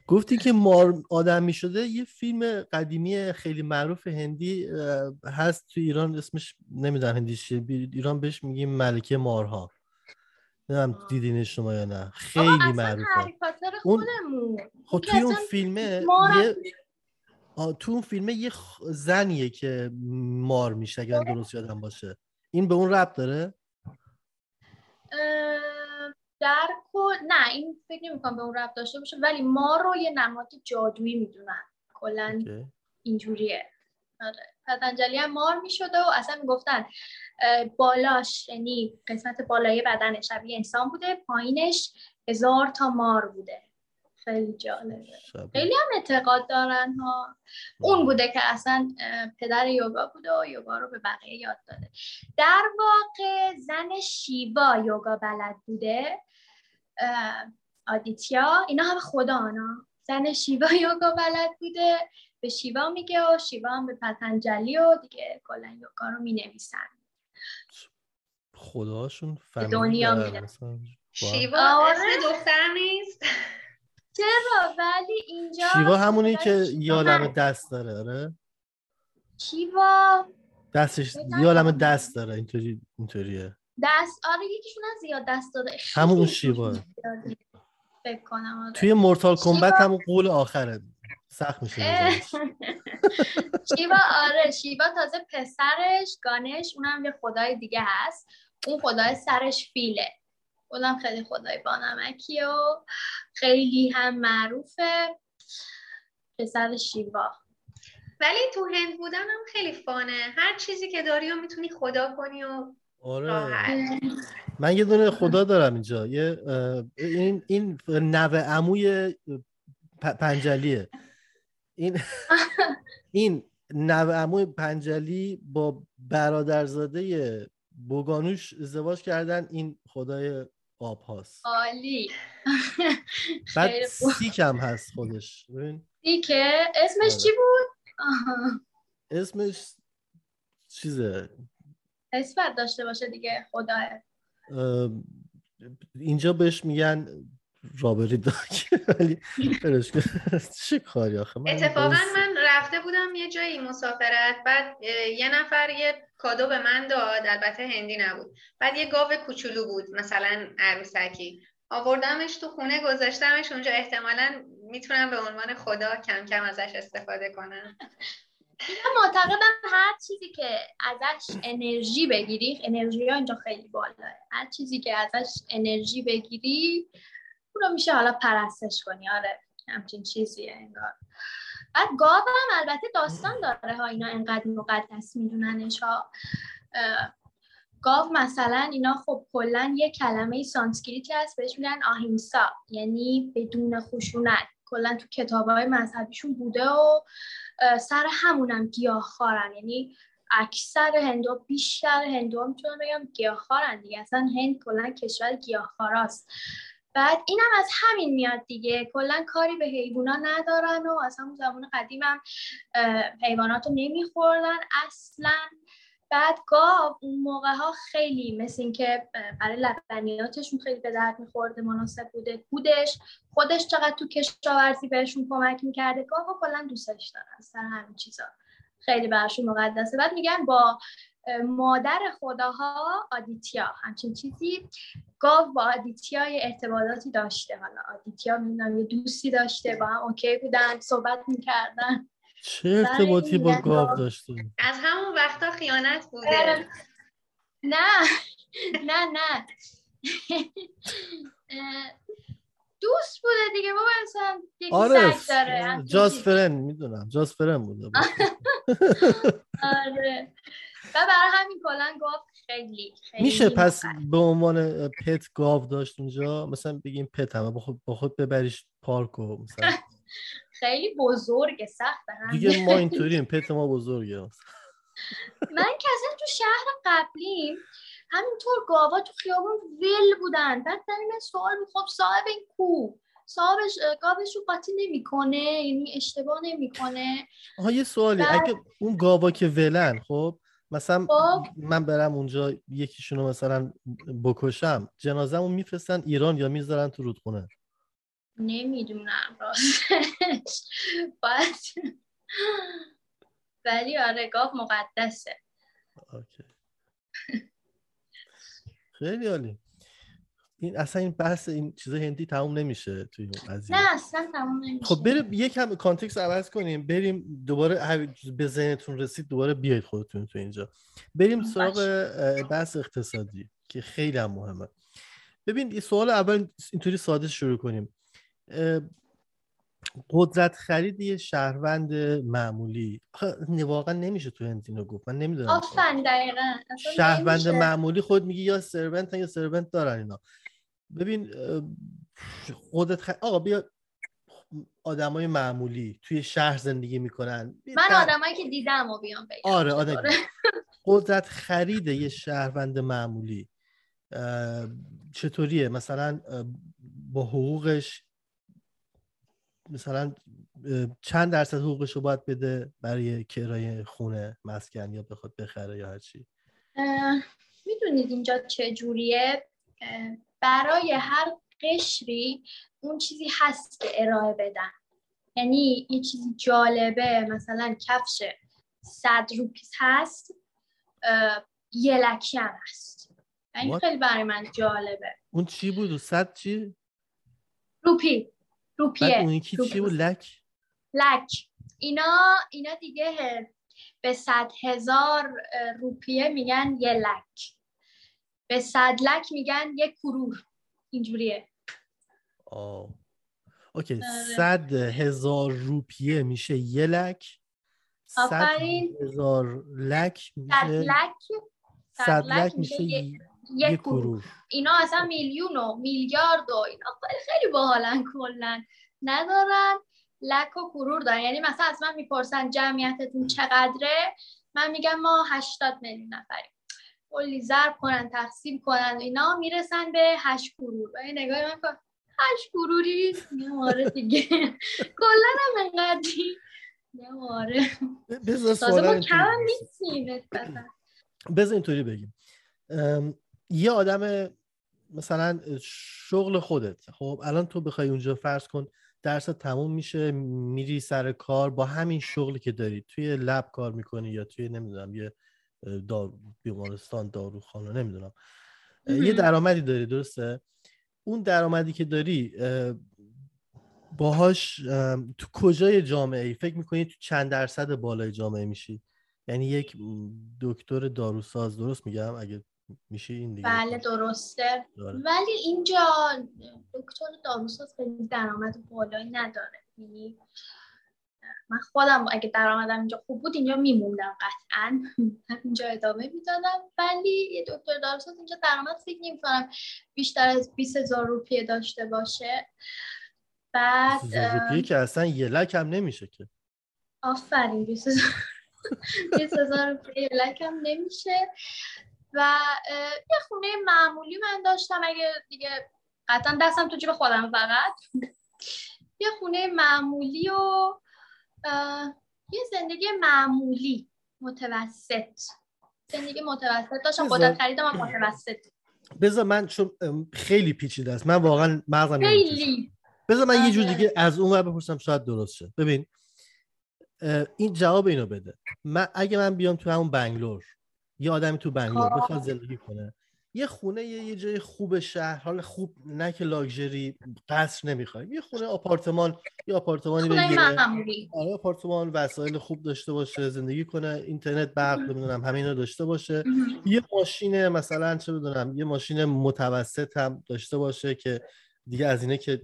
گفتی که مار آدم می شده یه فیلم قدیمی خیلی معروف هندی هست تو ایران اسمش نمی‌دونم هندیش ایران بهش میگیم ملکه مارها. نمی‌دونم دیدین شما یا نه. خیلی معروفه. اون خب توی اون فیلمه یه تو اون فیلمه یه زنیه که مار میشه اگر درست یادم باشه. این به اون ربط داره؟ در کل نه این فکر نمی کنم به اون ربط داشته باشه ولی ما رو یه نماد جادویی می‌دونن. کلا اینجوریه. آره. پتنجلی هم مار می‌شده و اصلا می‌گفتن بالاش یعنی قسمت بالای بدن شبیه انسان بوده پایینش هزار تا مار بوده. خیلی جالبه. خیلی هم اعتقاد دارن ها. اون بوده که اصلا پدر یوگا بوده و یوگا رو به بقیه یاد داده. در واقع زن شیوا یوگا بلد بوده. آدیتیا اینا هم خدا آنا زن شیوا یوگا بلد بوده. به شیوا میگه و شیوا هم به پتنجلی و دیگه کلا یوگا رو می‌نویسن. خداشون دنیا شیوا اسم دختر نیست؟ چرا؟ ولی اینجا شیوا همونی که یالم دست داره آره؟ شیوا. دستش یالم دست داره اینطوری اینطوریه. دست آره یکیشون از زیاد دست داده. همون شیوا. فکر کنم آره. توی مورتال کمبت همون قول آخره. سخت میشه شیوا آره. شیوا تازه پسرش گانش اونم یه خدای دیگه هست. اون خدای سرش فیله. اونم خیلی خدای بانمکی و خیلی هم معروفه. پسر شیوا. ولی تو هند بودن هم خیلی فانه. هر چیزی که داری و می‌تونی خدا کنی و آره. من یه دونه خدا دارم اینجا. یه این این نوه عموی پنجلیه. این این نوه عموی پنجلی با برادرزاده بوگانوش ازدواج کردن. این خدای آب هاست. عالی. بعد سیک هم هست خودش. سیکه اسمش چی آره. بود؟ اسمش چیزه. اسمت داشته باشه دیگه خداه اینجا بهش میگن رابری داک. ولی چه کاری آخه؟ اتفاقا من رفته بودم یه جایی مسافرت بعد یه نفر یه کادو به من داد البته هندی نبود. بعد یه گاو کوچولو بود مثلا عروسکی. آوردمش تو خونه گذاشتمش اونجا. احتمالا می‌تونم به عنوان خدا کم کم ازش استفاده کنم. من معتقدم هر چیزی که ازش انرژی بگیری انرژی ها اینجا خیلی بالاه هر چیزی که ازش انرژی بگیری اون رو میشه حالا پرستش کنی. آره همچین چیزیه انگار. بعد گاو هم البته داستان داره ها اینا انقدر مقدس میدوننش ها. گاو مثلا اینا خب کلا یه کلمه سانسکریتی هست بهش میگن آهیمسا یعنی بدون خشونت. کلا تو کتاب های مذهبیشون بوده و سر همونم گیاهخوارن. یعنی اکثر هندو بیشتر هندو می‌تونم بگم گیاهخوارن دیگه. اصلا هند کلا کشور گیاهخواراست بعد اینم از همین میاد دیگه. کلا کاری به حیوانا ندارن و از همون زمان قدیم هم حیوانات نمیخوردن اصلا. بعد گاو اون موقع ها خیلی مثل اینکه برای لبنیاتشون خیلی به درد میخورده مناسب بوده. بودش. خودش چقدر تو کشاورزی بهشون کمک می‌کرده. گاو کلا دوستش دارن سر همین چیزا. خیلی براشون مقدسه. بعد میگن با مادر خداها آدیتیا. همچین چیزی گاو با آدیتیا یه ارتباطاتی داشته. حالا آدیتیا می‌دونم یه دوستی داشته با هم OK بودن صحبت می‌کردن. چه ارتباطی با گاو داشته؟ از همون وقتا خیانت بوده. نه. نه نه. دوست بوده دیگه. بابا اصلا یکی آره. سگ داره. جاز فرن می‌دونم. just friend بوده. آره. و برای همین کلا گاو خیلی خیلی میشه پس به عنوان پت گاو داشت اونجا؟ مثلا بگیم پت هم با خود, با خود ببریش پارک و مثلا. خیلی بزرگه سخت هم دیگه ما اینطوریم پت ما بزرگه. من که اصلا تو شهر قبلیم همینطور گاوا تو خیابون ول بودن. بعد من سوال خب صاحب این کو؟ صاحبش گاوش رو قاطی نمی‌کنه یعنی اشتباه نمی‌کنه. آها یه سوالی. بعد... اگه اون گاوا که ولن خب مثلا خب. من برم اونجا یکیشونو مثلا بکشم جنازهمو میفرستن ایران یا می‌ذارن تو رودخونه نمی‌دونم راستش باید ولی آره گاو مقدسه اوکی. خیلی عالی این اصلا این بحث این چیزا هندی تموم نمیشه توی اون قضیه. نه اصلا تموم نمیشه. خب بریم یکم کانتکست عوض کنیم. بریم دوباره به ذهنتون رسید دوباره بیاید خودتون تو اینجا. بریم سراغ بحث اقتصادی که خیلی هم مهمه. ببین این سوال اول اینطوری ساده شروع کنیم. قدرت خرید یه شهروند معمولی. واقعا نمیشه تو هندینو گفت. من نمی‌دونم آفن دقیقا. شهروند معمولی خود میگی یا سرونت یا سرونت دارن اینا. ببین قدرت خ... آقا بیا آدمای معمولی توی شهر زندگی می‌کنن. من آدمایی که دیدم و بیام بگم. آره آدم قدرت خرید یه شهروند معمولی. چطوریه؟ مثلا با حقوقش مثلا چند درصد حقوقش رو باید بده برای کرایه خونه مسکن یا بخواد بخره یا هر چی؟ می‌دونید اینجا چه جوریه؟ برای هر قشری اون چیزی هست که ارائه بدن. یعنی یه چیزی جالبه مثلا کفش صد روپیس هست یه لکی هم هست. این خیلی برای من جالبه. اون چی بود؟ صد چی؟ روپی. روپیه. اون یکی چی بود؟ لک؟ لک. اینا اینا دیگه به صد هزار روپیه میگن یه لک. به صد لک میگن یه کرور اینجوریه. آه. اوکی آره. صد هزار روپیه میشه یه لک. صد هزار لک میشه صد لک میشه یه کرور اینا اصلا میلیون و میلیارد و اینا خیلی باحالن کلا ندارن. لک و کرور دارن. یعنی مثلا از من می‌پرسن جمعیتتون چقدره؟ من میگم ما 80 میلیون نفریم. کلی ضرب کنن تقسیم کنن اینا می‌رسن به 8 کرور و نگاه من کن. 8 کروری آره دیگه. کلا هم انقدری. آره. بذار سوال کم نیستیم بذار اینطوری بگیم. یه آدم مثلا شغل خودت. خب الان تو بخوای اونجا فرض کن درس تموم میشه میری سر کار با همین شغلی که داری توی لب کار می‌کنی یا توی نمی‌دونم یه دار... بیمارستان داروخانه نمی‌دونم. یه درآمدی داری درسته؟ اون درآمدی که داری باهاش تو کجای جامعه ای فکر می‌کنی تو چند درصد بالای جامعه میشی؟ یعنی یک دکتر داروساز درست میگم؟ اگه میشه این دیگه بله درسته. داره. ولی اینجا دکتر داروساز خیلی درآمد بالایی نداره. یعنی من خودم اگه درآمدم اینجا خوب بود اینجا میموندم قطعا. اینجا ادامه می‌دادم. ولی یه دکتر داروساز اینجا درآمد فکر نمی‌کنم بیشتر از 20 هزار روپیه داشته باشه. بعد روپیه که اصلا یه لک هم نمیشه که. آفرین 20 هزار روپیه لک هم نمیشه. و یه خونه معمولی من داشتم. اگه دیگه قطعا دستم تو جیب خودم فقط. یه خونه معمولی و یه زندگی معمولی متوسط. زندگی متوسط. داشتم قدرت خریدم هم متوسط. بذار من چون خیلی پیچیده است. من واقعا مغزم خیلی. بذار من یه جور آره. دیگه از اون ور بپرسم شاید درست شه. ببین این جواب اینو بده. من اگه من بیام تو همون بنگلور یه آدمی تو بنگلور خب. بخواد زندگی کنه یه خونه یه, یه جای خوب شهر حال خوب نه که لاکچری قصر نمی‌خوایم یه خونه آپارتمان یه آپارتمانی بگیره. آره آپارتمان وسایل خوب داشته باشه زندگی کنه اینترنت برق نمی‌دونم همه اینا داشته باشه. یه ماشین مثلا چه بدونم یه ماشین متوسط هم داشته باشه که دیگه از اینه که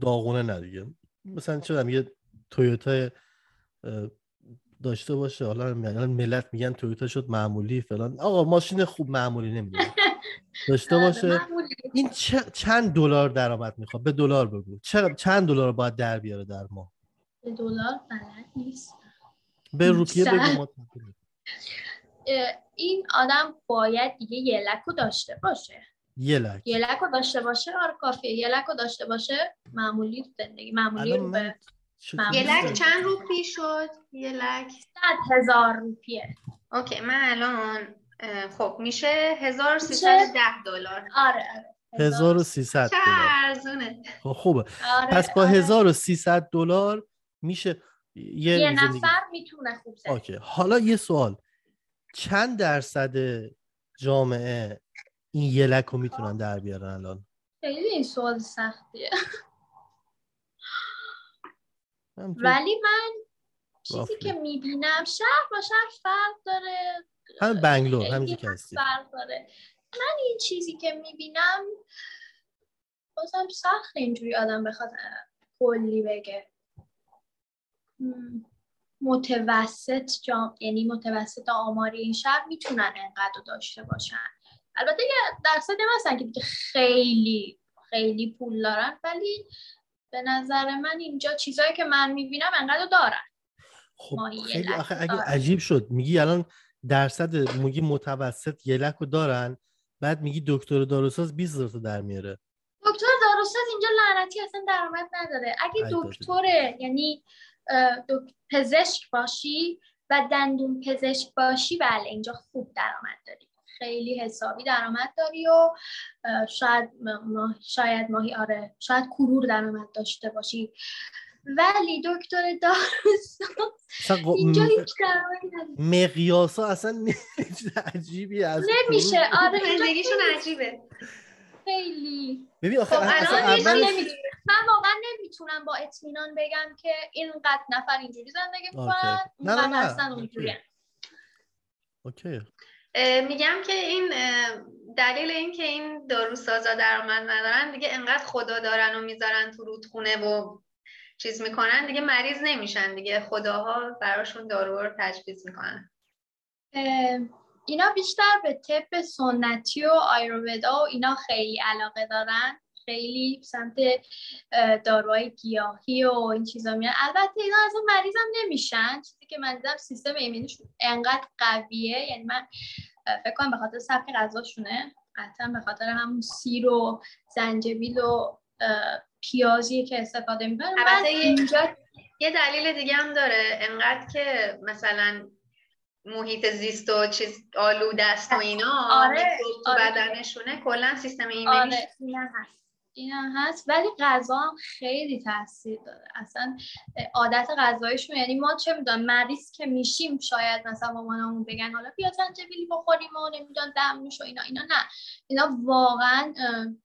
داغونه ندیگه مثلا چه یه تویوتا داشته باشه. حالا ملت میگن تویوتا شد معمولی فلان. آقا ماشین خوب معمولی نمی‌دونه داشته آره، باشه. این چند دلار درآمد می‌خواد؟ به دلار بگو. چند دلار باید در بیاره در ماه؟ به دلار بلد نیست. به روپیه بگو این آدم باید دیگه یه لکو داشته باشه. یه lakh. یه lakh و داشته باشه؟ آره کافیه. یه lakh و داشته باشه؟ معمولی زندگی معمولی رو به یه lakh چند روپی شد؟ یه lakh. صد هزار روپیه. OK من الان خب میشه 1310 دلار. آره آره. 1300 دلار. ارزونه خب خوبه. آره، پس با آره. 1300 دلار میشه یه, یه نفر می‌تونه خوب زندگی OK حالا یه سوال. چند درصد جامعه این یه لک رو می‌تونن در بیارن الان؟ خیلی این سوال سختیه. ولی من چیزی که می‌بینم شهر با شهر فرق داره. هم بنگلور همینجی که هستی. فرق داره. من این چیزی که می‌بینم بازم سخت اینجوری آدم بخواد کلی بگه. متوسط جام یعنی متوسط آماری این شهر می‌تونن انقدر داشته باشن. البته یه درصدی هستن که دیگه خیلی خیلی پول دارن ولی به نظر من اینجا چیزایی که من می‌بینم انقدر دارن خب خیلی آخه اگه دارن. عجیب شد میگی الان درصد میگی متوسط یلک رو دارن بعد میگی دکتر داروساز 20 هزار تا در میاره دکتر داروساز اینجا لعنتی اصلا درآمد نداره اگه. دکتر یعنی دک- پزشک باشی و دندون پزشک باشی بله اینجا خوب درآمد داری خیلی حسابی درآمد داری و شاید ماه شاید ماهی آره شاید کرور درآمد داشته باشی ولی دکتر داروساز اصلا اینجا م- هیچ مقیاسا اصلا عجیبی از نمیشه آره زندگیشون عجیبه خیلی ببین آخه خب اصلا الان. من واقعا نمی‌تونم با اطمینان بگم که اینقدر نفر اینجوری زندگی. می‌کنن نه، نه، نه. هستن اوکی. اونجوری اوکی اه، میگم که این دلیل این که این داروسازا درآمد ندارن دیگه انقدر خدا دارن و می‌ذارن تو رودخونه و چیز می‌کنن دیگه مریض نمیشن دیگه. خداها براشون دارو رو تجویز می‌کنن. اینا بیشتر به طب سنتی و آیروودا و اینا خیلی علاقه دارن. خیلی سمت داروهای گیاهی و این چیزا میرن البته اینا اصلا مریض هم نمیشن. چیزی که من دیدم سیستم ایمنیشون انقدر قویه. یعنی من فکر کنم به خاطر سبک غذاشونه. قطعا به خاطر همون سیر و زنجبیل و پیازی که استفاده می‌کنن البته اینجا یه دلیل دیگه هم داره. انقدر که مثلا محیط زیست و چیز آلوده است و اینا آره، تو آره. بدنشونه کلا سیستم ایمنیش آره. هست. اینا هست ولی غذا هم خیلی تاثیر داره. اصلا عادت غذایشون یعنی ما چه می‌دونم مریض که میشیم شاید مثلا مامانمون بگن حالا بیا زنجبیلی بخوریم و نمی‌دونم دمنوش و اینا اینا نه. اینا واقعا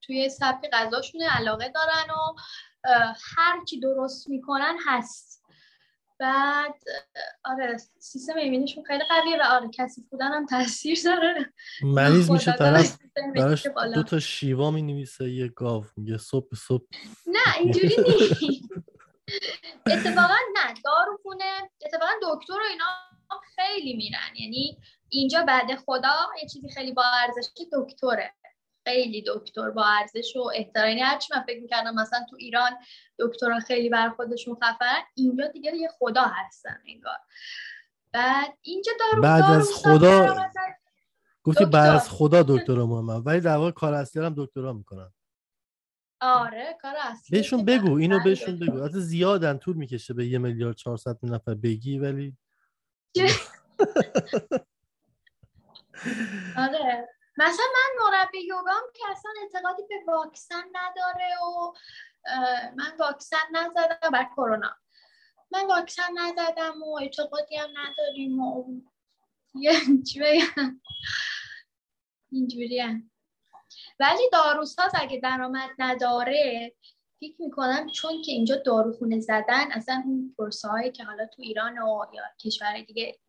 توی سبک غذاشون علاقه دارن و هر کی درست می‌کنن هست. بعد آره سیستم ایمنیشون خیلی قویه و آره کسی بودن هم تاثیر داره. مریض میشه طرف براش که. دو تا شیوا می نویسه یه گاو میگه صبح به صبح. نه اینجوری نیست. اتفاقا نه داروخونه اتفاقا دکتر و اینا خیلی میرن. یعنی اینجا بعد خدا یه چیزی خیلی با ارزش دکتره. خیلی دکتر با ارزش و احترام. یعنی هرچی من فکر می‌کردم مثلا تو ایران دکترها خیلی بر خودشون خفن اینجا دیگه یه خدا هستن انگار. بعد اینجا دارو بعد دارو از خدا گفتی بعد. از خدا دکترا مهمن ولی در واقع کار اصلی هم دکترا می‌کنن. آره کار اصلی بهشون بگو اینو بهشون بگو. البته زیادن طول می‌کشه به یه میلیارد 400 نفر بگی ولی آره. مثلا من مربی یوگام که اصلا اعتقادی به واکسن نداره و من واکسن نزدم بر کرونا من واکسن نزدم و اعتقادی هم نداریم و یه چی اینجوری هم. ولی داروساز اگه درآمد نداره فکر می‌کنم چون که اینجا داروخونه زدن اصلا اون پرسه که حالا تو ایران و یا کشور دیگه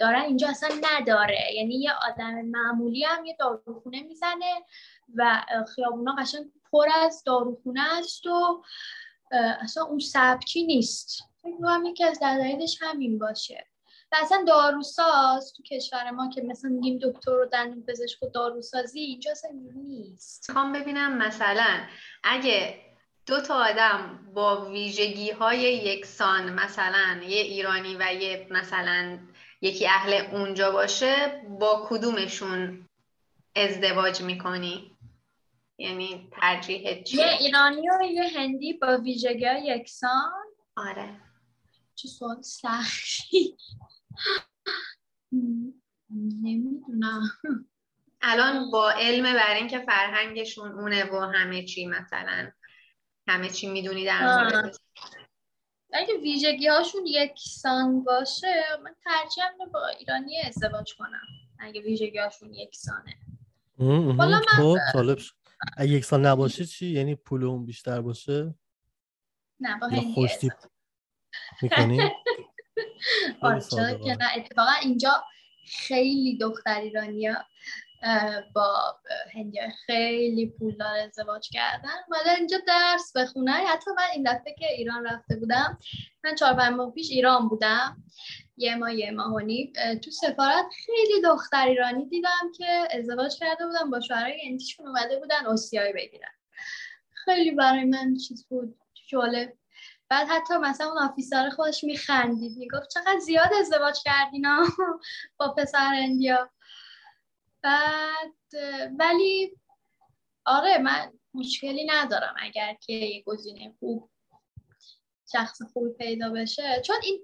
دارن اینجا اصلا نداره. یعنی یه آدم معمولی هم یه داروخونه می‌زنه و خیابونا قشنگ پر از داروخونه است و اصلا اون سبکی نیست. فکر می‌کنم یکی از دلایلش همین باشه. و اصلا داروساز تو کشور ما که مثلا میگیم دکتر و دندون پزشک و داروسازی اینجا اصلا نیست. می‌خوام ببینم مثلا اگه دو تا آدم با ویژگی های یکسان مثلا یه ایرانی و یه مثلا یکی اهل اونجا باشه با کدومشون ازدواج می‌کنی؟ یعنی ترجیح یه چیه ایرانی و یه هندی با ویژگی یکسان. آره. چه سوال سختی. نمی‌دونم. الان با علم بر این که فرهنگشون اونه و همه چی مثلا همه چی می‌دونی در. مورد اگه ویژگی هاشون یکسان باشه من ترجیح میدم با ایرانی ازدواج کنم اگه ویژگی هاشون یکسانه والا من- خب طالب شد اگه یکسان نباشه چی؟ یعنی پول اون بیشتر باشه؟ نه با هندی می‌کنی؟ آره که. نه. اتفاقا اینجا خیلی دختر ایرانیا با هندی خیلی پولدار ازدواج کردن. اومدن اینجا درس بخونن. حتی من این دفعه که ایران رفته بودم من چهار پنج ماه پیش ایران بودم. یه ماه یه ماه تو سفارت خیلی دختر ایرانی دیدم که ازدواج کرده بودن با شوهرای هندیشون اومده بودن اوسیای بگیرن. خیلی برای من چیز بود جالب. بعد حتی مثلا اون آفیسر خودش میخندید می‌گفت چقدر زیاد ازدواج کردینا با پسر اندیا بعد ولی آره من مشکلی ندارم اگر که یه گزینه خوب شخص خوبی پیدا بشه. چون این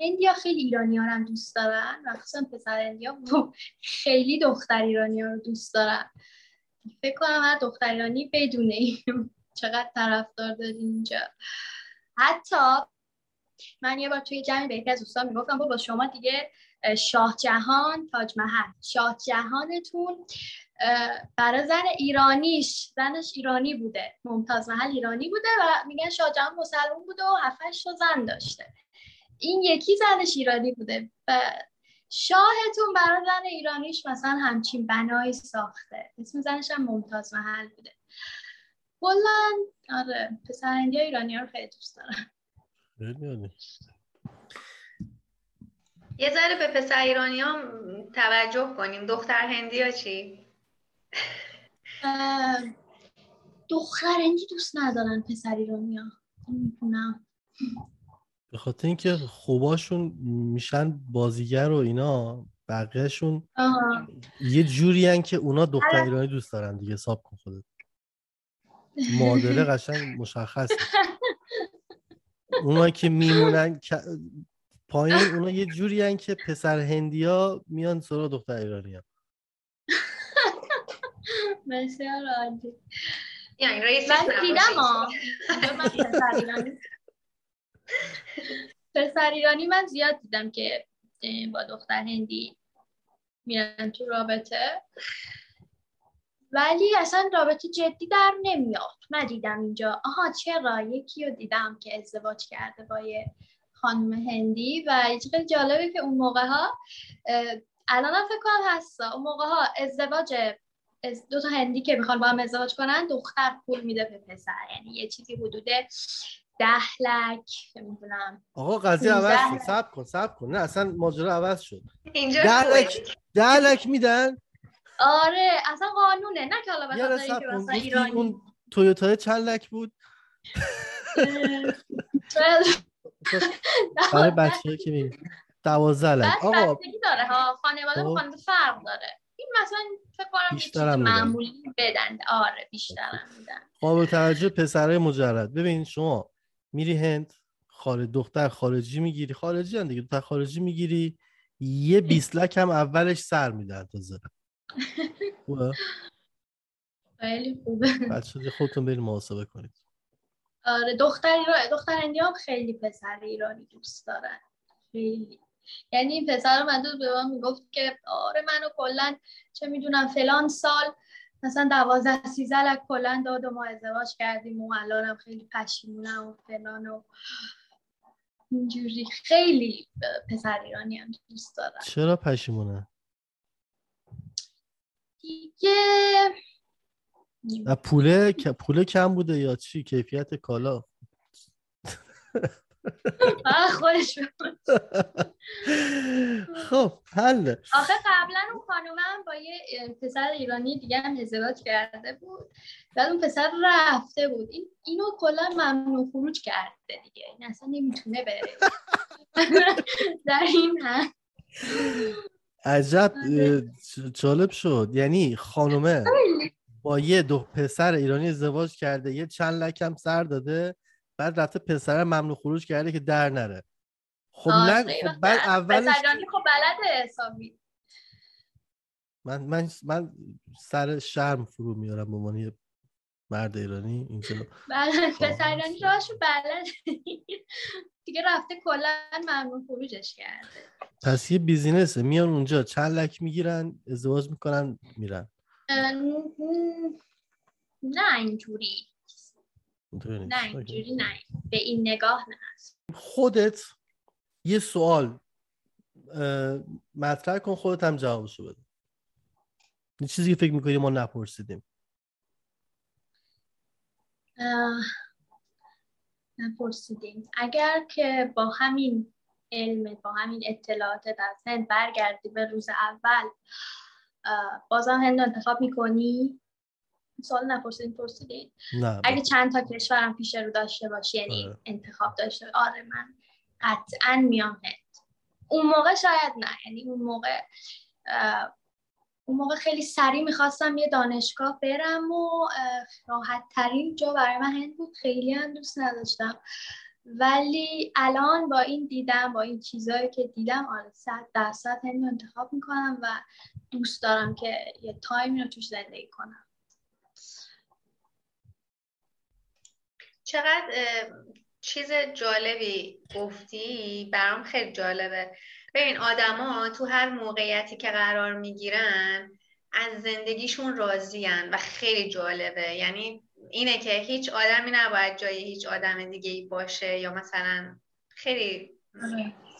هندیا خیلی ایرانی هم دوست دارن و خصوصا پسر هندیا. خیلی دختر ایرانی رو دوست دارن. فکر کنم هر دختر ایرانی بدونه چقدر طرفدار داریم اینجا. حتی من یه بار توی جمعی به یکی از دوستان می‌گفتم با شما دیگه شاه جهان تاج محل. شاه جهانتون برای زن ایرانیش زنش ایرانی بوده. ممتاز محل ایرانی بوده و میگن شاه جهان مسلمون بوده و هفتش زن داشته. این یکی زنش ایرانی بوده. و شاهتون برای زن ایرانیش مثلا همچین بنایی ساخته. اسم زنش هم ممتاز محل بوده. کلا آره پسر ایرانی ها رو خیلی دوست دارم. یه ذره به پسر ایرانی ها توجه کنیم. دختر هندی ها چی؟ دختر هندی دوست ندارن پسر ایرانی ها می‌کنم به خاطر اینکه خوباشون میشن بازیگر و اینا بقیهشون یه جوری که اونا دختر ایرانی دوست دارن دیگه حساب کن خودت. معادله قشنگ مشخص اونا که میمونن پایین اونا یه جوری که پسر هندیا میان سراغ دختر ایرانی ها بسیار یعنی رئیس من دیدم پسر ایرانی. من زیاد دیدم که با دختر هندی میرن تو رابطه. ولی اصلا رابطه جدی در نمیاد. ندیدم اینجا. آها چرا؟ یکی رو دیدم که ازدواج کرده با یه خانم هندی و خیلی جالبه که اون موقع ها الان فکر کنم هستا. اون موقع ها ازدواج دو تا هندی که می‌خوان با هم ازدواج کنن دختر پول میده به پسر. یعنی یه چیزی حدود ده لک نمی‌دونم. آقا قضیه عوض شد. سب کن سب کن. نه اصلا ماجرا عوض شد. اینجا ده لک ده لک میدن؟ آره اصلا قانونه. نه که حالا به ایرانی. اون تویوتا چند لک بود؟ برای بچه که می دوازده لک. آقا داره ها. خانواده خب. خانواده فرق داره. این مثلا فکر کنم بیشترم معمولی بدن. آره بیشترم میدن. قابل توجه پسرای مجرد. ببین شما میری هند خارج دختر خارجی می‌گیری. خارجی هم دیگه دختر خارجی می‌گیری. یه 20 لک هم اولش سر میدن تازه خیلی خوبه. بچه خودتون برید محاسبه کنید. آره دختر دختر هم خیلی پسر ایرانی دوست دارن. خیلی. یعنی این پسر من به من می‌گفت که آره منو کلا چه می‌دونم فلان سال مثلا دوازده سیزده لک کلا داد و ما ازدواج کردیم و الانم خیلی پشیمونم و فلان و اینجوری. خیلی پسر ایرانی هم دوست دارم. چرا پشیمونه؟ دیگه پوله پوله کم بوده یا چی؟ کیفیت کالا. خودش خب حل. آخه قبلا اون خانومم با یه پسر ایرانی دیگه هم ازدواج کرده بود. بعد اون پسر رفته بود. این اینو کلا ممنوع خروج کرده دیگه. این اصلا نمی‌تونه بره. در این هم عجب جالب شد. یعنی خانومه. با یه دو پسر ایرانی ازدواج کرده یه چند لکم سر داده بعد رفته پسر ممنوع خروج کرده که در نره. خب نه خب بعد اولش خب بلده حسابی. من من من سر شرم فرو میارم به عنوان مرد ایرانی اینجا بله پسر ایرانی راهشو بلد دیگه رفته کلا ممنوع خروجش کرده. پس یه بیزینسه میان اونجا چند لک می‌گیرن ازدواج می‌کنن میرن. نه اینجوری. نه اینجوری نه. به این نگاه نه. خودت یه سوال مطرح کن خودت هم جوابشو بده. یه چیزی که فکر می‌کنی ما نپرسیدیم. نپرسیدیم. اگر که با همین علم با همین اطلاعات از هند برگردی به روز اول بازم هند انتخاب می‌کنی؟ سوال نپرسیدین پرسیدین نه اگه چند تا کشورم پیش رو داشته باشی یعنی آره. انتخاب داشته آره من قطعا میام هند. اون موقع شاید نه. یعنی اون موقع اون موقع خیلی سریع می‌خواستم یه دانشگاه برم و راحت ترین جا برای من هند بود. خیلی هم دوست نداشتم. ولی الان با این دیدم با این چیزهایی که دیدم آره صد درصد رو انتخاب می‌کنم و دوست دارم که یه تایمی رو توش زندگی کنم. چقدر چیز جالبی گفتی؟ برام خیلی جالبه. ببین آدما تو هر موقعیتی که قرار می‌گیرن از زندگیشون راضین و خیلی جالبه. یعنی اینه که هیچ آدمی نباید جای هیچ آدم دیگه ای باشه یا مثلا خیلی.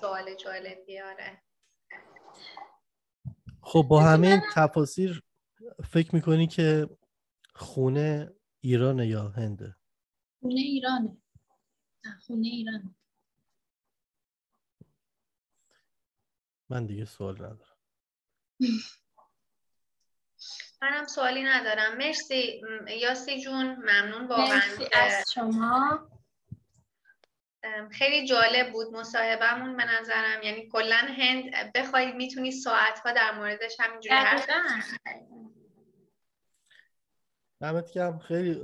سوال جالبی آره. خب با همه این تفاصیل فکر می‌کنی که خونه ایران یا هنده؟ خونه ایرانه. نه خونه ایرانه. من دیگه سوال ندارم. منم سوالی ندارم. مرسی. یاسی جون ممنون واقعا مرسی که از شما. خیلی جالب بود مصاحبهمون به نظرم. یعنی کلا هند بخوای می‌تونی ساعتها در موردش همینجوری حرف. دمت گرم. خیلی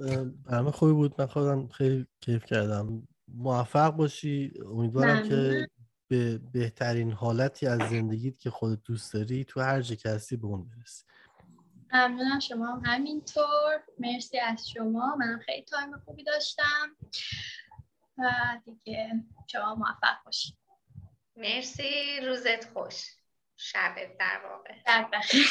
برنامه خوبی بود. من خودم خیلی کیف کردم. موفق باشی. امیدوارم که ممنونم. به بهترین حالتی از زندگیت که خودت دوست داری تو هر جا که هستی به اون برسی. ممنونم شما هم همینطور. مرسی از شما. منم خیلی تایم خوبی داشتم. و دیگه شما موفق باشید. مرسی. روزت خوش. شبت در واقع. بخیر